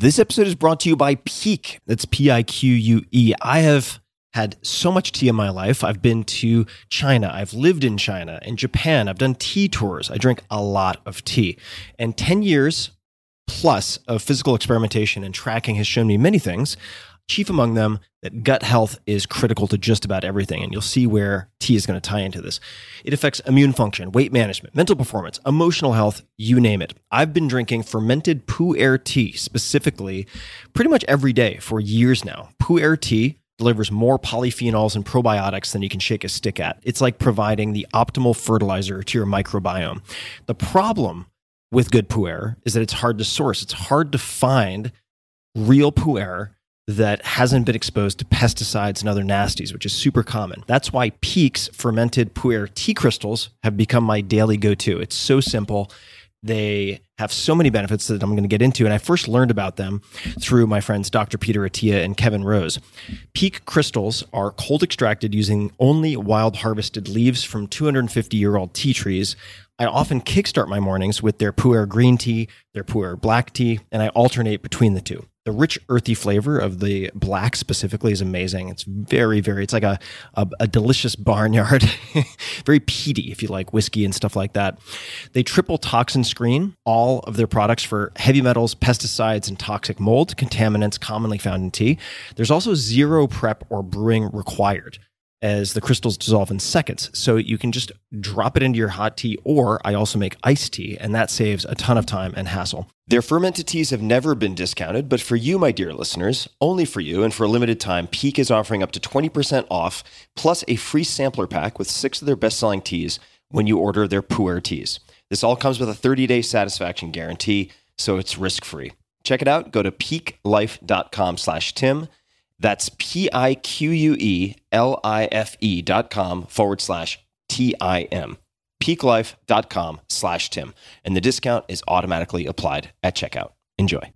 This episode is brought to you by Pique. That's P I Q U E. I have had so much tea in my life. I've been to China. I've lived in China and Japan. I've done tea tours. I drink a lot of tea. And 10 years plus of physical experimentation and tracking has shown me many things. Chief among them, that gut health is critical to just about everything. And you'll see where tea is going to tie into this. It affects immune function, weight management, mental performance, emotional health, you name it. I've been drinking fermented Pu'er tea specifically pretty much every day for years now. Pu'er tea delivers more polyphenols and probiotics than you can shake a stick at. It's like providing the optimal fertilizer to your microbiome. The problem with good pu'er is that it's hard to source. It's hard to find real pu'er that hasn't been exposed to pesticides and other nasties, which is super common. That's why Pique's fermented pu'er tea crystals have become my daily go-to. It's so simple. They have so many benefits that I'm going to get into. And I first learned about them through my friends Dr. Peter Attia and Kevin Rose. Pique crystals are cold extracted using only wild harvested leaves from 250 year old tea trees. I often kickstart my mornings with their pu'er green tea, their pu'er black tea, and I alternate between the two. The rich earthy flavor of the black specifically is amazing. It's very very it's like a a, a delicious barnyard. Very peaty if you like whiskey and stuff like that. They triple toxin screen all of their products for heavy metals pesticides and toxic mold contaminants commonly found in tea. There's also zero prep or brewing required as the crystals dissolve in seconds. So you can just drop it into your hot tea, or I also make iced tea, and that saves a ton of time and hassle. Their fermented teas have never been discounted, but for you, my dear listeners, only for you, and for a limited time, Pique is offering up to 20% off, plus a free sampler pack with six of their best selling teas when you order their Pu'er teas. This all comes with a 30 day satisfaction guarantee, so it's risk free. Check it out. Go to piquelife.com slash Tim. That's P I Q U E L I F E dot com forward slash T I M. Piquelife.com slash Tim. And the discount is automatically applied at checkout. Enjoy.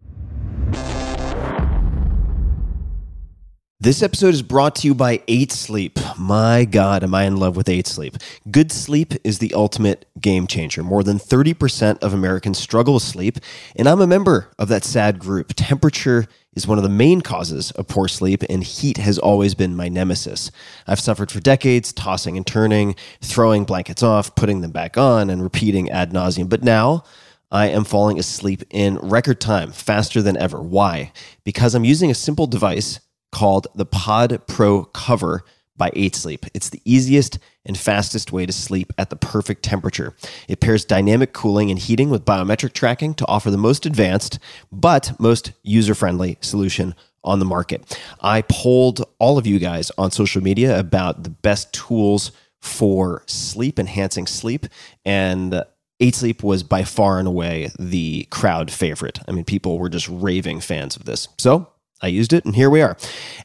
This episode is brought to you by 8 Sleep. My God, am I in love with 8 Sleep. Good sleep is the ultimate game changer. More than 30% of Americans struggle with sleep, and I'm a member of that sad group. Temperature is one of the main causes of poor sleep, and heat has always been my nemesis. I've suffered for decades, tossing and turning, throwing blankets off, putting them back on, and repeating ad nauseum. But now, I am falling asleep in record time, faster than ever. Why? Because I'm using a simple device called the Pod Pro Cover by 8 Sleep. It's the easiest and fastest way to sleep at the perfect temperature. It pairs dynamic cooling and heating with biometric tracking to offer the most advanced but most user friendly solution on the market. I polled all of you guys on social media about the best tools for sleep, enhancing sleep, and 8 Sleep was by far and away the crowd favorite. I mean, people were just raving fans of this. So I used it, and here we are.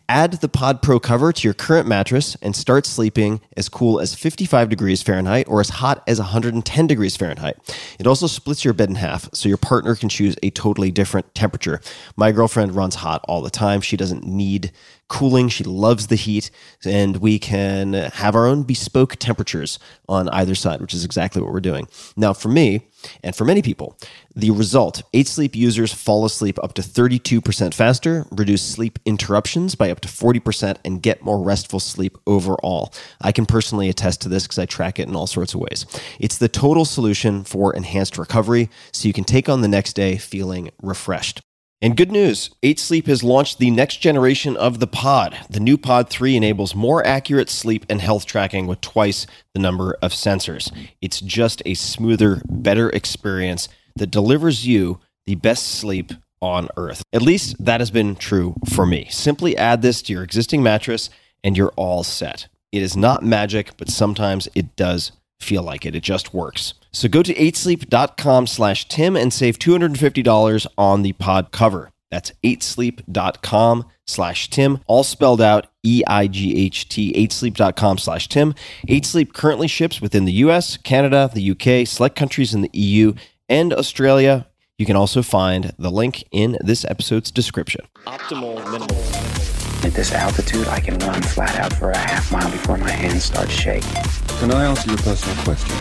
Add the Pod Pro cover to your current mattress and start sleeping as cool as 55 degrees Fahrenheit or as hot as 110 degrees Fahrenheit. It also splits your bed in half, so your partner can choose a totally different temperature. My girlfriend runs hot all the time. She doesn't need cooling. She loves the heat, and we can have our own bespoke temperatures on either side, which is exactly what we're doing. Now, for me, and for many people, the result 8 Sleep users fall asleep up to 32% faster, reduce sleep interruptions by up to 40%, and get more restful sleep overall. I can personally attest to this because I track it in all sorts of ways. It's the total solution for enhanced recovery, so you can take on the next day feeling refreshed. And good news 8 Sleep has launched the next generation of the pod. The new Pod 3 enables more accurate sleep and health tracking with twice the number of sensors. It's just a smoother, better experience that delivers you the best sleep on earth. At least that has been true for me. Simply add this to your existing mattress and you're all set. It is not magic, but sometimes it does feel like it. It just works. So go to 8sleep.com slash Tim and save $250 on the pod cover. That's 8sleep.com slash Tim, all spelled out E I G H T, 8sleep.com slash Tim. 8sleep currently ships within the US, Canada, the UK, select countries in the EU, and Australia. You can also find the link in this episode's description. Optimal minimal. At this altitude, I can run flat out for a half mile before my hands start shaking. Can I answer your personal question?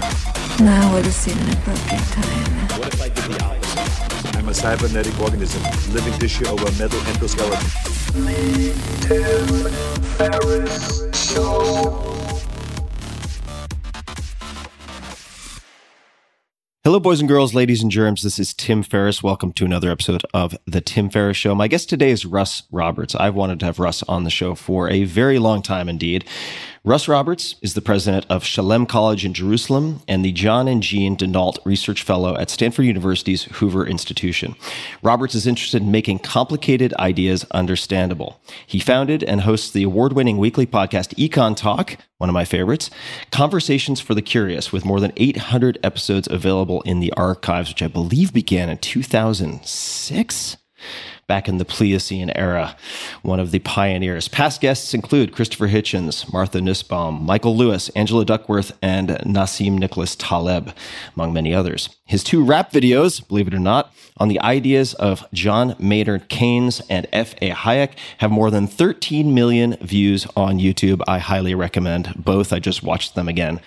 Now would seem an appropriate time. What if I did the opposite? I'm a cybernetic organism, living tissue over metal endoskeleton. Hello, boys and girls, ladies and germs. This is Tim Ferriss. Welcome to another episode of The Tim Ferriss Show. My guest today is Russ Roberts. I've wanted to have Russ on the show for a very long time indeed. Russ Roberts is the president of Shalem College in Jerusalem and the John and Jean De Nault Research Fellow at Stanford University's Hoover Institution. Roberts is interested in making complicated ideas understandable. He founded and hosts the award winning weekly podcast EconTalk, one of my favorites, Conversations for the Curious, with more than 800 episodes available in the archives, which I believe began in 2006 back in the Pliocene era, one of the pioneers. Past guests include Christopher Hitchens, Martha Nussbaum, Michael Lewis, Angela Duckworth, and Nassim Nicholas Taleb, among many others. His two rap videos, believe it or not, on the ideas of John Maynard Keynes and F.A. Hayek have more than 13 million views on YouTube. I highly recommend both. I just watched them again.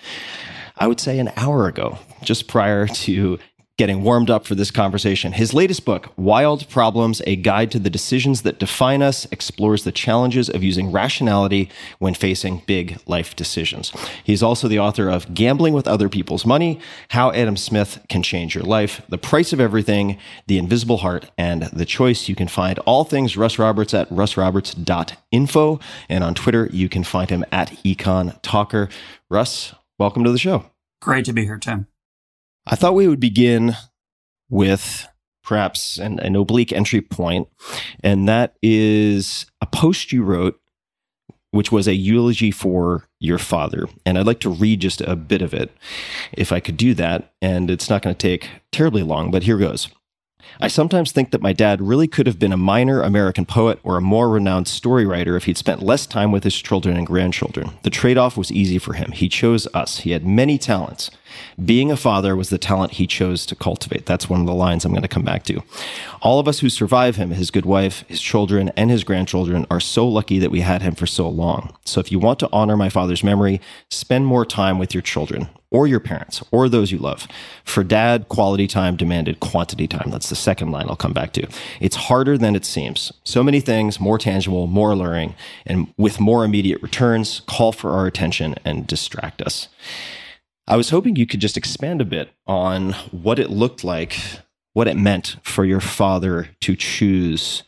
I would say an hour ago, just prior to getting warmed up for this conversation. His latest book, Wild Problems A Guide to the Decisions That Define Us, explores the challenges of using rationality when facing big life decisions. He's also the author of Gambling with Other People's Money How Adam Smith Can Change Your Life, The Price of Everything, The Invisible Heart, and The Choice. You can find all things Russ Roberts at russroberts.info. And on Twitter, you can find him at EconTalker. Russ, welcome to the show. Great to be here, Tim. I thought we would begin with perhaps an, an oblique entry point, and that is a post you wrote, which was a eulogy for your father. And I'd like to read just a bit of it, if I could do that. And it's not going to take terribly long, but here goes. I sometimes think that my dad really could have been a minor American poet or a more renowned story writer if he'd spent less time with his children and grandchildren. The trade off was easy for him. He chose us. He had many talents. Being a father was the talent he chose to cultivate. That's one of the lines I'm going to come back to. All of us who survive him, his good wife, his children, and his grandchildren, are so lucky that we had him for so long. So if you want to honor my father's memory, spend more time with your children or your parents or those you love. For dad, quality time demanded quantity time. That's the second line I'll come back to. It's harder than it seems. So many things, more tangible, more alluring, and with more immediate returns, call for our attention and distract us. I was hoping you could just expand a bit on what it looked like, what it meant for your father to choose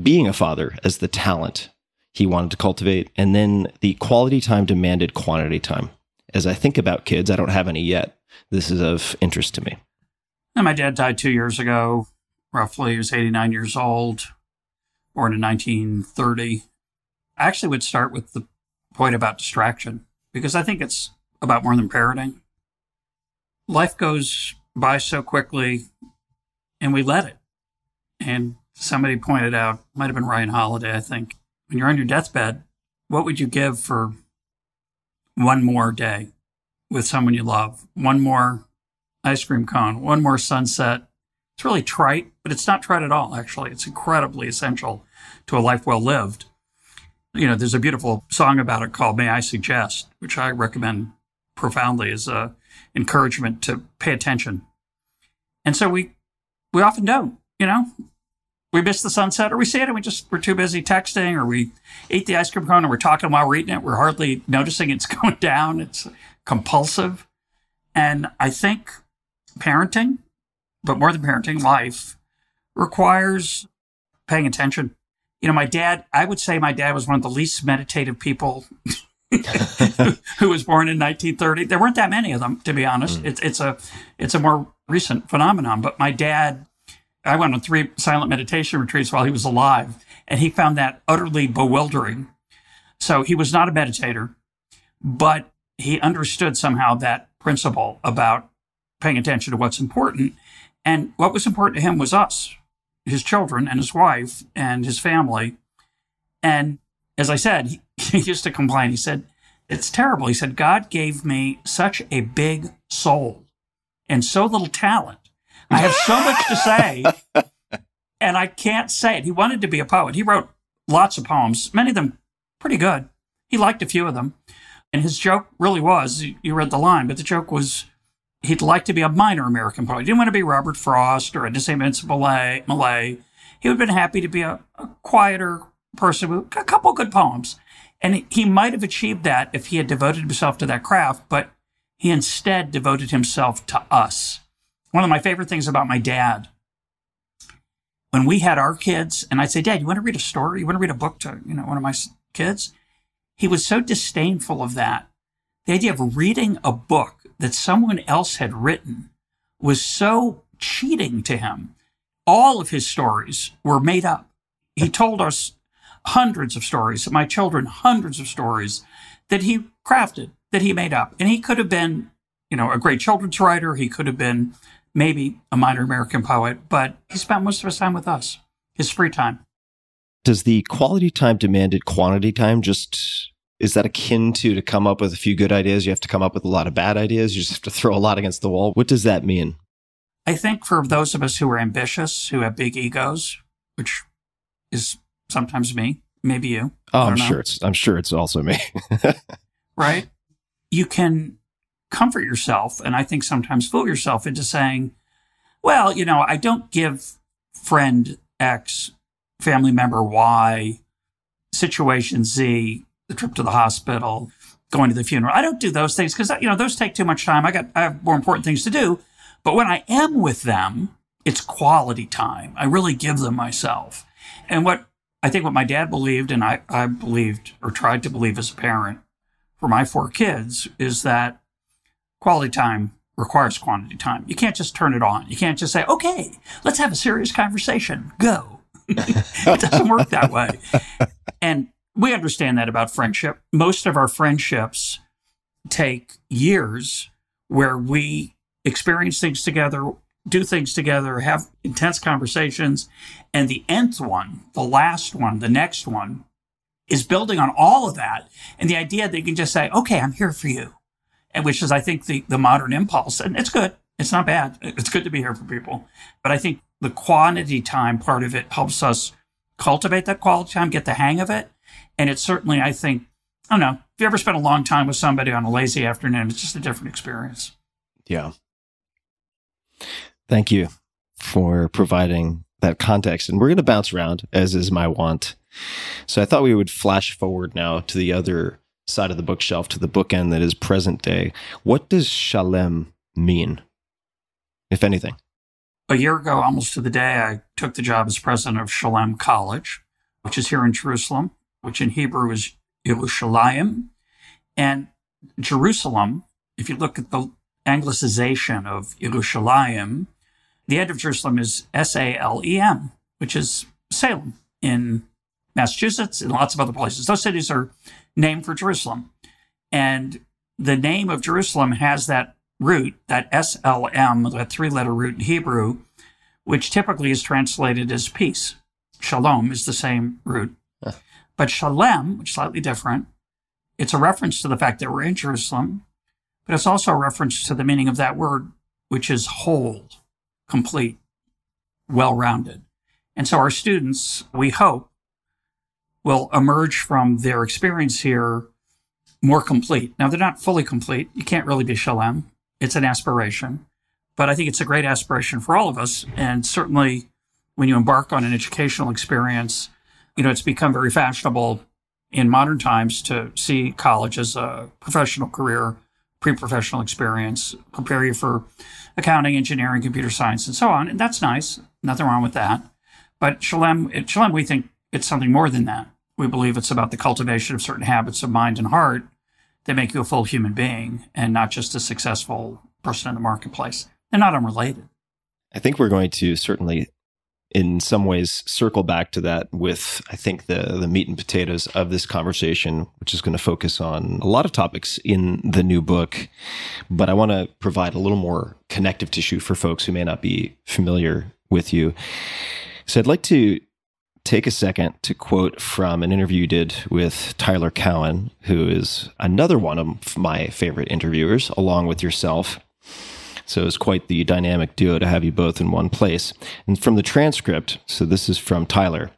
being a father as the talent he wanted to cultivate, and then the quality time demanded quantity time as I think about kids, I don't have any yet. This is of interest to me. And my dad died two years ago, roughly. He was 89 years old, born in 1930. I actually would start with the point about distraction because I think it's about more than parenting. Life goes by so quickly and we let it. And somebody pointed out, might have been Ryan Holiday, I think, when you're on your deathbed, what would you give for one more day with someone you love, one more ice cream cone, one more sunset. It's really trite, but it's not trite at all, actually. It's incredibly essential to a life well lived. You know, there's a beautiful song about it called May I Suggest, which I recommend profoundly as a encouragement to pay attention. And so we we often don't, you know we miss the sunset or we see it and we just we're too busy texting or we eat the ice cream cone and we're talking while we're eating it. We're hardly noticing it's going down. It's compulsive. And i think parenting but more than parenting life requires paying attention. You know my dad i would say my dad was one of the least meditative people who was born in 1930 there weren't that many of them to be honest. Mm. it's, it's a it's a more recent phenomenon but my dad I went on three silent meditation retreats while he was alive, and he found that utterly bewildering. So he was not a meditator, but he understood somehow that principle about paying attention to what's important. And what was important to him was us, his children and his wife and his family. And as I said, he, he used to complain. He said, It's terrible. He said, God gave me such a big soul and so little talent I have so much to say, and I can't say it. He wanted to be a poet. He wrote lots of poems, many of them pretty good. He liked a few of them. And his joke really was you read the line, but the joke was he'd like to be a minor American poet. He didn't want to be Robert Frost or a Ernest Millay. Millay. He would have been happy to be a, a quieter person with a couple good poems. And he might have achieved that if he had devoted himself to that craft, but he instead devoted himself to us. One of my favorite things about my dad, when we had our kids, and I'd say, Dad, you want to read a story? You want to read a book to, you know, one of my kids? He was so disdainful of that. The idea of reading a book that someone else had written was so cheating to him. All of his stories were made up. He told us hundreds of stories, my children, hundreds of stories that he crafted, that he made up. And he could have been, you know, a great children's writer. He could have been maybe a minor American poet, but he spent most of his time with us, his free time. Does the quality time demanded quantity time? Just is that akin to to come up with a few good ideas? You have to come up with a lot of bad ideas. You just have to throw a lot against the wall. What does that mean? I think for those of us who are ambitious who have big egos which is sometimes me maybe you. Oh i'm sure it's i'm sure it's also me. Right? You can comfort yourself and i think sometimes fool yourself into saying well you know i don't give friend x family member y situation z the trip to the hospital, going to the funeral. I don't do those things because you know those take too much time. I got I have more important things to do. But when I am with them, it's quality time. I really give them myself. And what I think what my dad believed and I, I believed or tried to believe as a parent for my four kids is that quality time requires quantity time. You can't just turn it on. You can't just say, okay, let's have a serious conversation. Go. it doesn't work that way. And we understand that about friendship. Most of our friendships take years where we experience things together, do things together, have intense conversations. And the nth one, the last one, the next one is building on all of that. And the idea that you can just say, okay, I'm here for you. And which is, I think, the, the modern impulse. And it's good. It's not bad. It's good to be here for people. But I think the quantity time part of it helps us cultivate that quality time, get the hang of it. And it's certainly, I think, I don't know, if you ever spent a long time with somebody on a lazy afternoon, it's just a different experience. Yeah. Thank you for providing that context. And we're going to bounce around, as is my want. So I thought we would flash forward now to the other side of the bookshelf, to the bookend that is present day. What does Shalem mean, if anything? A year ago, almost to the day, I took the job as president of Shalem College, which is here in Jerusalem which in Hebrew is Yerushalayim. And Jerusalem, if you look at the anglicization of Yerushalayim, the end of Jerusalem is S A L E M, which is Salem in Massachusetts and lots of other places. Those cities are named for Jerusalem. And the name of Jerusalem has that root, that SLM, that three letter root in Hebrew, which typically is translated as peace. Shalom is the same root. But Shalem, which is slightly different, it's a reference to the fact that we're in Jerusalem, but it's also a reference to the meaning of that word, which is whole, complete, well rounded. And so our students, we hope, will emerge from their experience here more complete. Now, they're not fully complete. You can't really be Shalem. It's an aspiration. But I think it's a great aspiration for all of us. And certainly when you embark on an educational experience, you know, it's become very fashionable in modern times to see college as a professional career, pre-professional experience, prepare you for accounting, engineering, computer science, and so on. And that's nice. Nothing wrong with that. But Shalem, at Shalem, we think it's something more than that. We believe it's about the cultivation of certain habits of mind and heart that make you a full human being and not just a successful person in the marketplace. They're not unrelated. I think we're going to certainly in some ways circle back to that with I think the the meat and potatoes of this conversation, which is going to focus on a lot of topics in the new book. But I want to provide a little more connective tissue for folks who may not be familiar with you. So I'd like to take a second to quote from an interview you did with Tyler Cowen, who is another one of my favorite interviewers, along with yourself. So it's quite the dynamic duo to have you both in one place. And from the transcript, so this is from Tyler.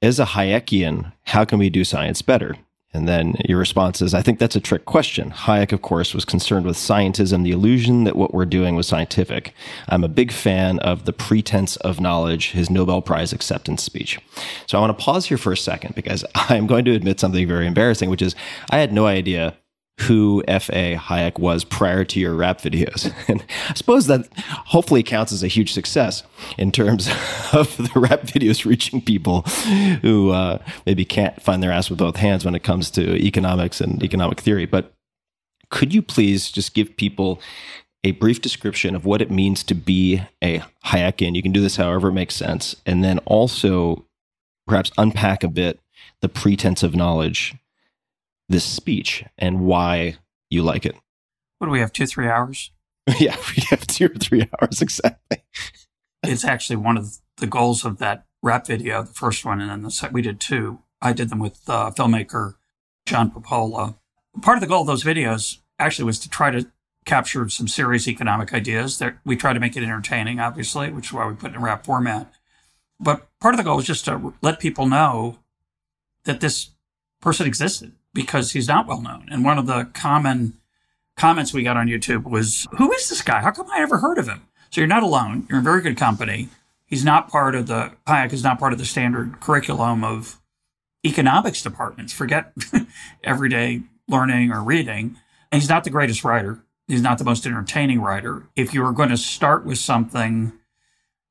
As a Hayekian, how can we do science better? And then your response is, I think that's a trick question. Hayek, of course, was concerned with scientism, the illusion that what we're doing was scientific. I'm a big fan of the pretense of knowledge, his Nobel Prize acceptance speech. So I want to pause here for a second because I'm going to admit something very embarrassing, which is I had no idea who F.A. Hayek was prior to your rap videos. And I suppose that hopefully counts as a huge success in terms of the rap videos reaching people who uh, maybe can't find their ass with both hands when it comes to economics and economic theory. But could you please just give people a brief description of what it means to be a Hayekian? You can do this however it makes sense. And then also perhaps unpack a bit the pretense of knowledge this speech and why you like it. What do we have? Two, three hours? yeah, we have two or three hours exactly. it's actually one of the goals of that rap video, the first one, and then the second. We did two. I did them with uh, filmmaker John Papola. Part of the goal of those videos actually was to try to capture some serious economic ideas. That we try to make it entertaining, obviously, which is why we put it in rap format. But part of the goal was just to let people know that this person existed because he's not well known. And one of the common comments we got on YouTube was, Who is this guy? How come I never heard of him? So you're not alone. You're in very good company. He's not part of the, Hayek is not part of the standard curriculum of economics departments. Forget everyday learning or reading. And he's not the greatest writer. He's not the most entertaining writer. If you were going to start with something,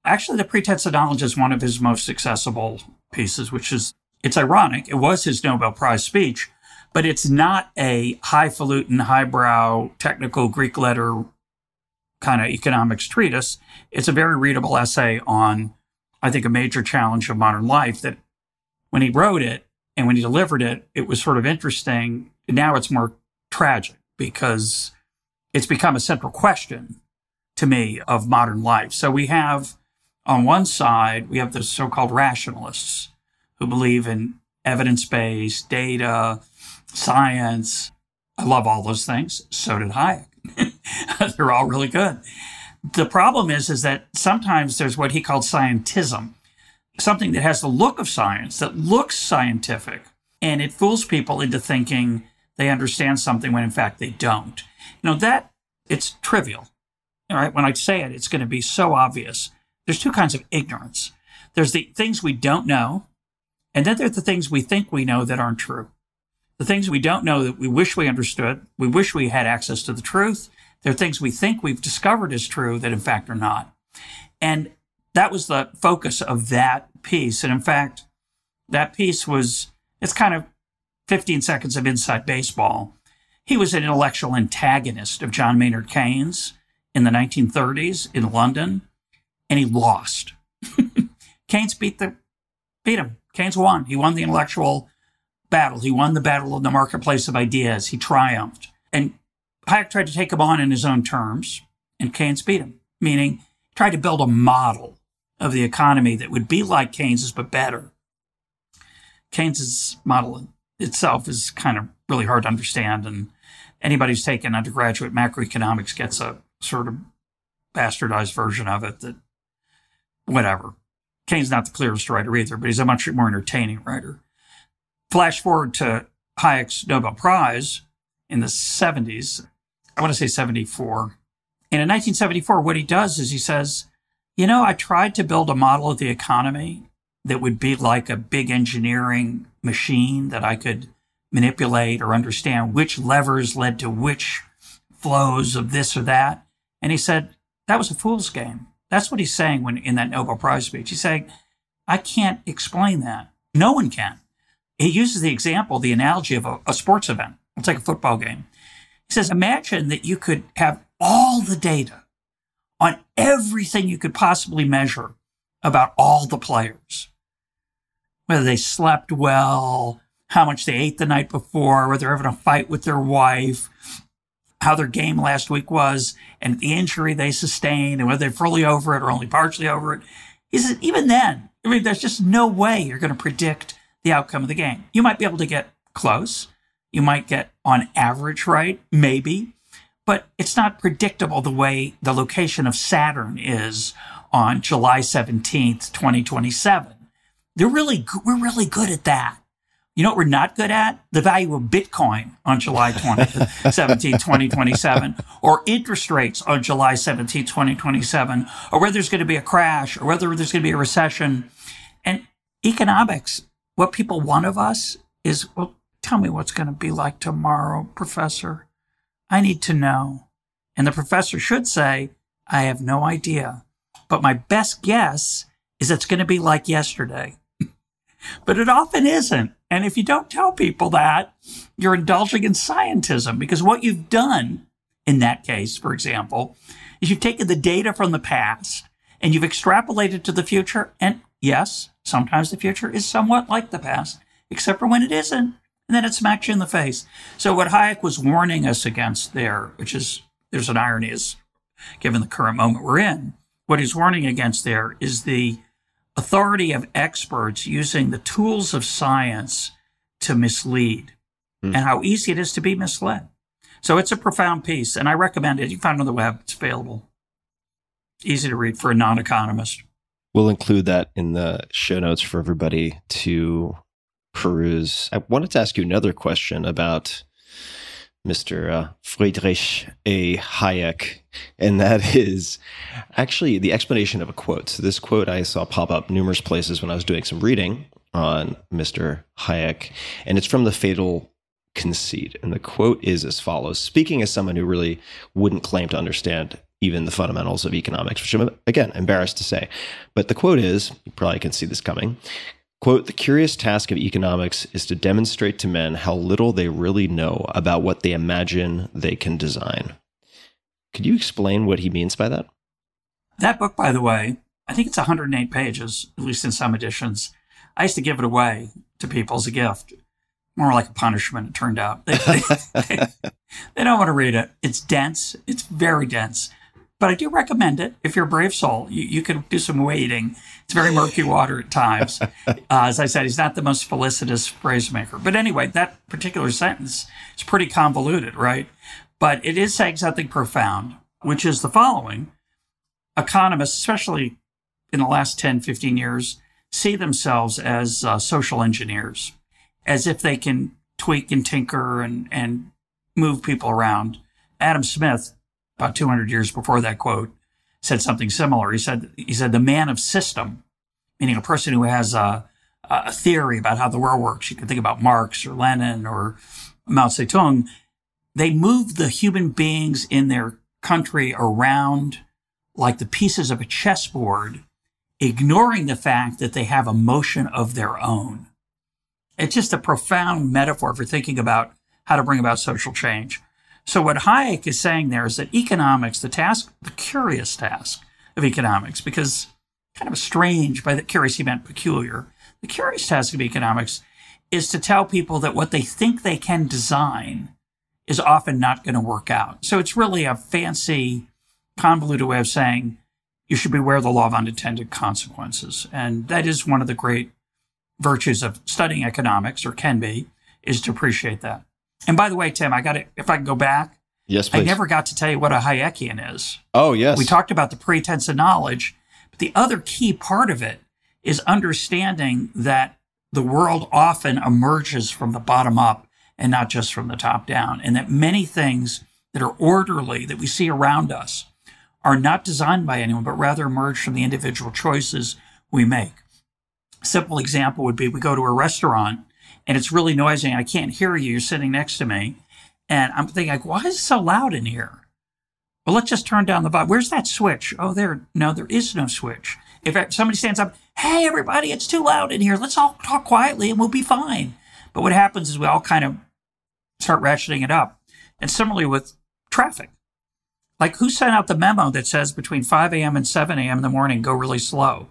actually, the pretense of knowledge is one of his most accessible pieces, which is, it's ironic. It was his Nobel Prize speech, but it's not a highfalutin, highbrow, technical Greek letter kind of economics treatise. It's a very readable essay on, I think, a major challenge of modern life that when he wrote it and when he delivered it, it was sort of interesting. Now it's more tragic because it's become a central question to me of modern life. So we have on one side, we have the so-called rationalists who believe in evidence-based data, science. I love all those things. So did Hayek. They're all really good. The problem is, is that sometimes there's what he called scientism, something that has the look of science, that looks scientific, and it fools people into thinking they understand something when in fact they don't. You know, that it's trivial. All right. When I say it, it's going to be so obvious. There's two kinds of ignorance. There's the things we don't know, and then there's the things we think we know that aren't true the things we don't know that we wish we understood, we wish we had access to the truth. There are things we think we've discovered as true that in fact are not. And that was the focus of that piece. And in fact, that piece was, it's kind of 15 seconds of inside baseball. He was an intellectual antagonist of John Maynard Keynes in the 1930s in London, and he lost. Keynes beat the, beat him. Keynes won. He won the intellectual battle. He won the battle of the marketplace of ideas. He triumphed. And Hayek tried to take him on in his own terms, and Keynes beat him, meaning tried to build a model of the economy that would be like Keynes's, but better. Keynes's model itself is kind of really hard to understand, and anybody who's taken undergraduate macroeconomics gets a sort of bastardized version of it that whatever. Keynes not the clearest writer either, but he's a much more entertaining writer. Flash forward to Hayek's Nobel Prize in the 70s. I want to say 74. And in 1974, what he does is he says, you know, I tried to build a model of the economy that would be like a big engineering machine that I could manipulate or understand which levers led to which flows of this or that. And he said, that was a fool's game. That's what he's saying when in that Nobel Prize speech. He's saying, I can't explain that. No one can he uses the example, the analogy of a, a sports event. Let's take a football game. He says, imagine that you could have all the data on everything you could possibly measure about all the players, whether they slept well, how much they ate the night before, whether they're having a fight with their wife, how their game last week was, and the injury they sustained, and whether they're fully over it or only partially over it. He says, even then, I mean, there's just no way you're going to predict the outcome of the game. You might be able to get close. You might get on average right, maybe, but it's not predictable the way the location of Saturn is on July 17th, 2027. They're really, we're really good at that. You know what we're not good at? The value of Bitcoin on July 20, 17, 2027, or interest rates on July 17, 2027, or whether there's going to be a crash, or whether there's going to be a recession. And economics, what people want of us is, well, tell me what's going to be like tomorrow, professor. I need to know. And the professor should say, I have no idea. But my best guess is it's going to be like yesterday. but it often isn't. And if you don't tell people that, you're indulging in scientism because what you've done in that case, for example, is you've taken the data from the past and you've extrapolated to the future. And yes, sometimes the future is somewhat like the past, except for when it isn't. And then it smacks you in the face. So what Hayek was warning us against there, which is, there's an irony is given the current moment we're in, what he's warning against there is the authority of experts using the tools of science to mislead mm. and how easy it is to be misled. So it's a profound piece, and I recommend it. You can find it on the web, it's available. Easy to read for a non economist. We'll include that in the show notes for everybody to peruse. I wanted to ask you another question about Mr. Uh, Friedrich A. Hayek, and that is actually the explanation of a quote. So, this quote I saw pop up numerous places when I was doing some reading on Mr. Hayek, and it's from The Fatal Conceit. And the quote is as follows Speaking as someone who really wouldn't claim to understand even the fundamentals of economics, which I'm, again, embarrassed to say. But the quote is you probably can see this coming Quote, the curious task of economics is to demonstrate to men how little they really know about what they imagine they can design. Could you explain what he means by that? That book, by the way, I think it's 108 pages, at least in some editions. I used to give it away to people as a gift. More like a punishment, it turned out. They, they, they, they don't want to read it. It's dense. It's very dense. But I do recommend it if you're a brave soul. You, you can do some wading. It's very murky water at times. Uh, as I said, he's not the most felicitous phrase maker. But anyway, that particular sentence is pretty convoluted, right? But it is saying something profound, which is the following. Economists, especially in the last 10, 15 years, see themselves as uh, social engineers, as if they can tweak and tinker and, and move people around. Adam Smith about 200 years before that quote, said something similar. He said, he said, the man of system, meaning a person who has a, a theory about how the world works. You can think about Marx or Lenin or Mao Zedong. They move the human beings in their country around like the pieces of a chessboard, ignoring the fact that they have a motion of their own. It's just a profound metaphor for thinking about how to bring about social change. So what Hayek is saying there is that economics, the task, the curious task of economics, because kind of strange by the curious he meant peculiar. The curious task of economics is to tell people that what they think they can design is often not going to work out. So it's really a fancy, convoluted way of saying you should beware the law of unintended consequences. And that is one of the great virtues of studying economics, or can be, is to appreciate that. And by the way, Tim, I got it. If I can go back, yes, please. I never got to tell you what a Hayekian is. Oh, yes. We talked about the pretense of knowledge, but the other key part of it is understanding that the world often emerges from the bottom up and not just from the top down, and that many things that are orderly that we see around us are not designed by anyone, but rather emerge from the individual choices we make. A simple example would be we go to a restaurant and it's really noisy and I can't hear you. You're sitting next to me. And I'm thinking, like, why is it so loud in here? Well, let's just turn down the volume. Where's that switch? Oh, there. No, there is no switch. If somebody stands up, hey, everybody, it's too loud in here. Let's all talk quietly and we'll be fine. But what happens is we all kind of start ratcheting it up. And similarly with traffic. Like who sent out the memo that says between 5 a.m. and 7 a.m. in the morning, go really slow?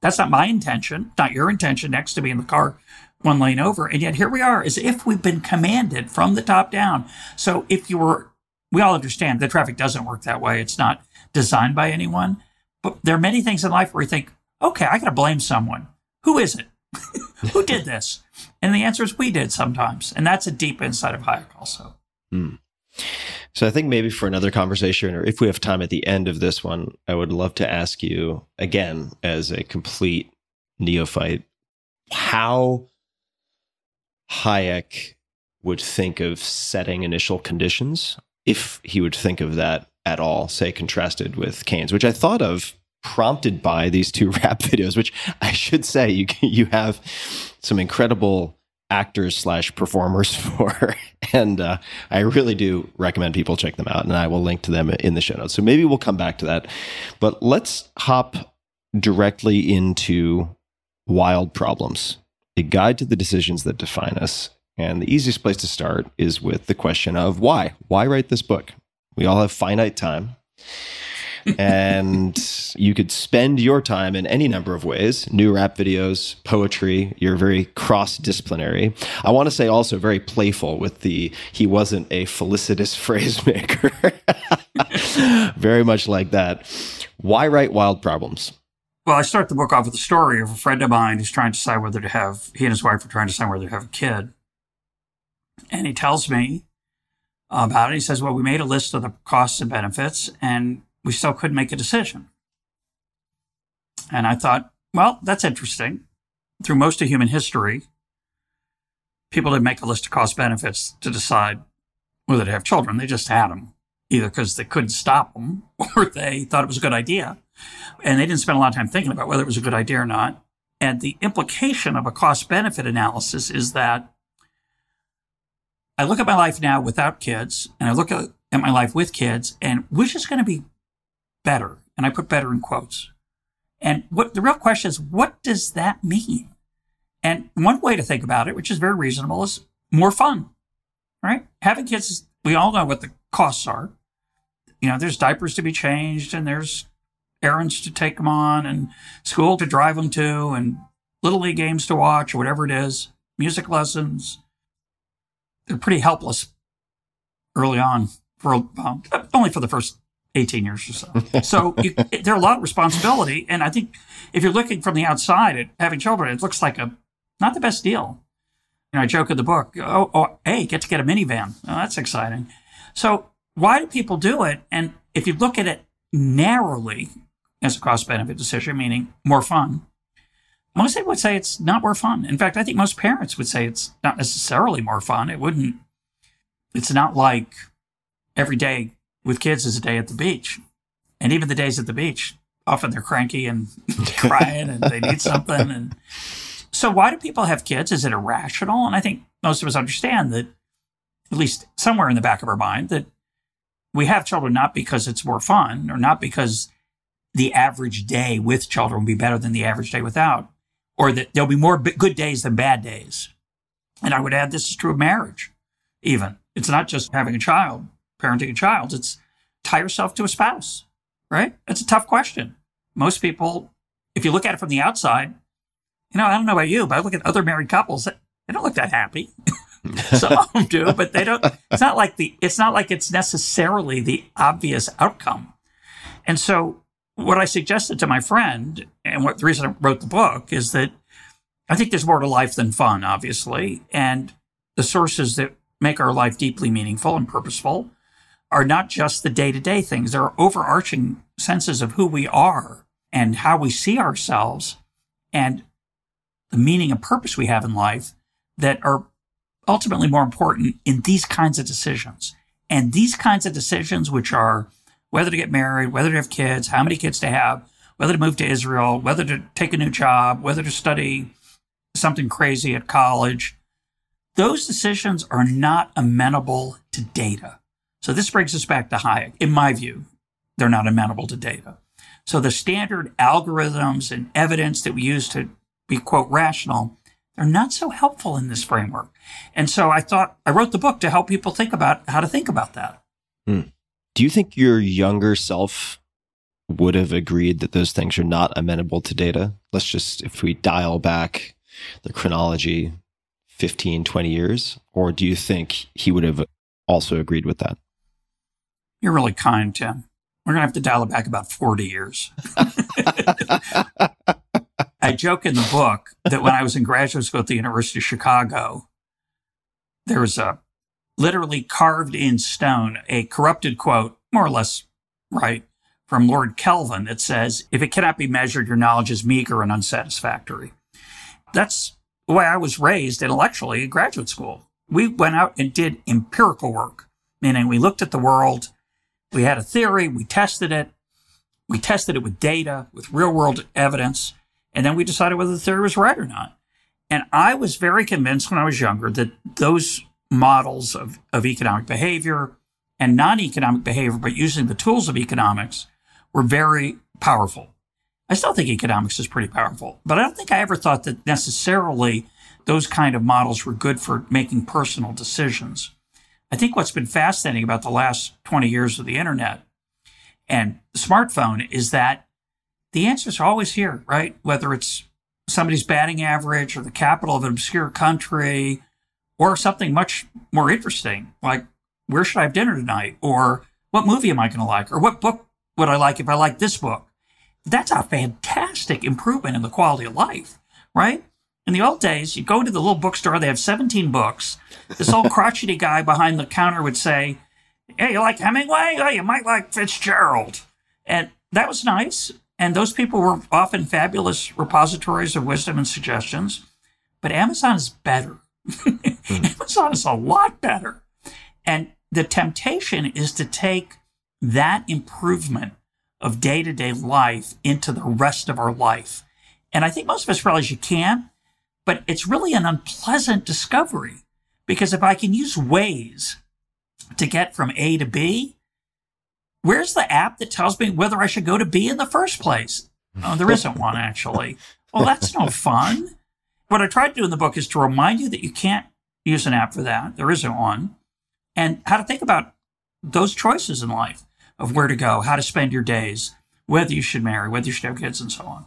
That's not my intention, not your intention next to me in the car one lane over. And yet here we are as if we've been commanded from the top down. So if you were, we all understand that traffic doesn't work that way. It's not designed by anyone. But there are many things in life where you think, okay, I got to blame someone. Who is it? Who did this? And the answer is we did sometimes. And that's a deep insight of Hayek also. Hmm. So I think maybe for another conversation, or if we have time at the end of this one, I would love to ask you again, as a complete neophyte, how Hayek would think of setting initial conditions, if he would think of that at all, say contrasted with Keynes, which I thought of prompted by these two rap videos, which I should say you you have some incredible actors slash performers for, and uh, I really do recommend people check them out, and I will link to them in the show notes. So maybe we'll come back to that, but let's hop directly into wild problems, a guide to the decisions that define us. And the easiest place to start is with the question of why? Why write this book? We all have finite time and you could spend your time in any number of ways new rap videos, poetry. You're very cross disciplinary. I want to say also very playful with the he wasn't a felicitous phrase maker. very much like that. Why write wild problems? Well, I start the book off with a story of a friend of mine who's trying to decide whether to have, he and his wife are trying to decide whether to have a kid. And he tells me about it. He says, Well, we made a list of the costs and benefits, and we still couldn't make a decision. And I thought, well, that's interesting. Through most of human history, people didn't make a list of cost benefits to decide whether to have children. They just had them, either because they couldn't stop them or they thought it was a good idea. And they didn't spend a lot of time thinking about whether it was a good idea or not. And the implication of a cost benefit analysis is that I look at my life now without kids and I look at, at my life with kids and which is going to be better. And I put better in quotes. And what the real question is, what does that mean? And one way to think about it, which is very reasonable, is more fun, right? Having kids, we all know what the costs are. You know, there's diapers to be changed and there's errands to take them on and school to drive them to and little league games to watch or whatever it is, music lessons. They're pretty helpless early on for well, only for the first 18 years or so. So you, there's a lot of responsibility. And I think if you're looking from the outside at having children, it looks like a not the best deal. You know, I joke in the book, oh, oh hey, get to get a minivan. Oh, that's exciting. So why do people do it? And if you look at it narrowly as a cost benefit decision, meaning more fun, most people would say it's not more fun. In fact, I think most parents would say it's not necessarily more fun. It wouldn't, it's not like every day with kids is a day at the beach. And even the days at the beach, often they're cranky and crying and they need something. And so, why do people have kids? Is it irrational? And I think most of us understand that, at least somewhere in the back of our mind, that we have children not because it's more fun or not because the average day with children will be better than the average day without, or that there'll be more good days than bad days. And I would add this is true of marriage, even. It's not just having a child parenting a child. It's tie yourself to a spouse, right? It's a tough question. Most people, if you look at it from the outside, you know, I don't know about you, but I look at other married couples, they don't look that happy. Some of them do, but they don't. It's not like the. It's not like it's necessarily the obvious outcome. And so, what I suggested to my friend, and what the reason I wrote the book is that I think there's more to life than fun, obviously, and the sources that make our life deeply meaningful and purposeful are not just the day to day things. There are overarching senses of who we are and how we see ourselves and the meaning and purpose we have in life that are ultimately more important in these kinds of decisions. And these kinds of decisions, which are whether to get married, whether to have kids, how many kids to have, whether to move to Israel, whether to take a new job, whether to study something crazy at college, those decisions are not amenable to data. So this brings us back to Hayek. In my view, they're not amenable to data. So the standard algorithms and evidence that we use to be quote rational, they're not so helpful in this framework. And so I thought I wrote the book to help people think about how to think about that. Hmm. Do you think your younger self would have agreed that those things are not amenable to data? Let's just, if we dial back the chronology 15, 20 years, or do you think he would have also agreed with that? You're really kind, Tim. We're going to have to dial it back about 40 years. I joke in the book that when I was in graduate school at the University of Chicago, there was a literally carved in stone, a corrupted quote, more or less right, from Lord Kelvin that says, if it cannot be measured, your knowledge is meager and unsatisfactory. That's the way I was raised intellectually in graduate school. We went out and did empirical work, meaning we looked at the world, we had a theory, we tested it, we tested it with data, with real world evidence, and then we decided whether the theory was right or not. And I was very convinced when I was younger that those models of, of economic behavior and non economic behavior, but using the tools of economics, were very powerful. I still think economics is pretty powerful, but I don't think I ever thought that necessarily those kind of models were good for making personal decisions. I think what's been fascinating about the last 20 years of the internet and the smartphone is that the answers are always here, right? Whether it's somebody's batting average or the capital of an obscure country or something much more interesting, like where should I have dinner tonight? Or what movie am I going to like? Or what book would I like if I like this book? That's a fantastic improvement in the quality of life, right? In the old days, you go to the little bookstore, they have 17 books. This old crotchety guy behind the counter would say, Hey, you like Hemingway? Oh, you might like Fitzgerald. And that was nice. And those people were often fabulous repositories of wisdom and suggestions. But Amazon is better. Mm-hmm. Amazon is a lot better. And the temptation is to take that improvement of day to day life into the rest of our life. And I think most of us realize you can, but it's really an unpleasant discovery because if I can use Waze to get from A to B, where's the app that tells me whether I should go to B in the first place? Oh, there isn't one actually. Well, that's no fun. What I tried to do in the book is to remind you that you can't use an app for that. There isn't one. And how to think about those choices in life of where to go, how to spend your days, whether you should marry, whether you should have kids, and so on.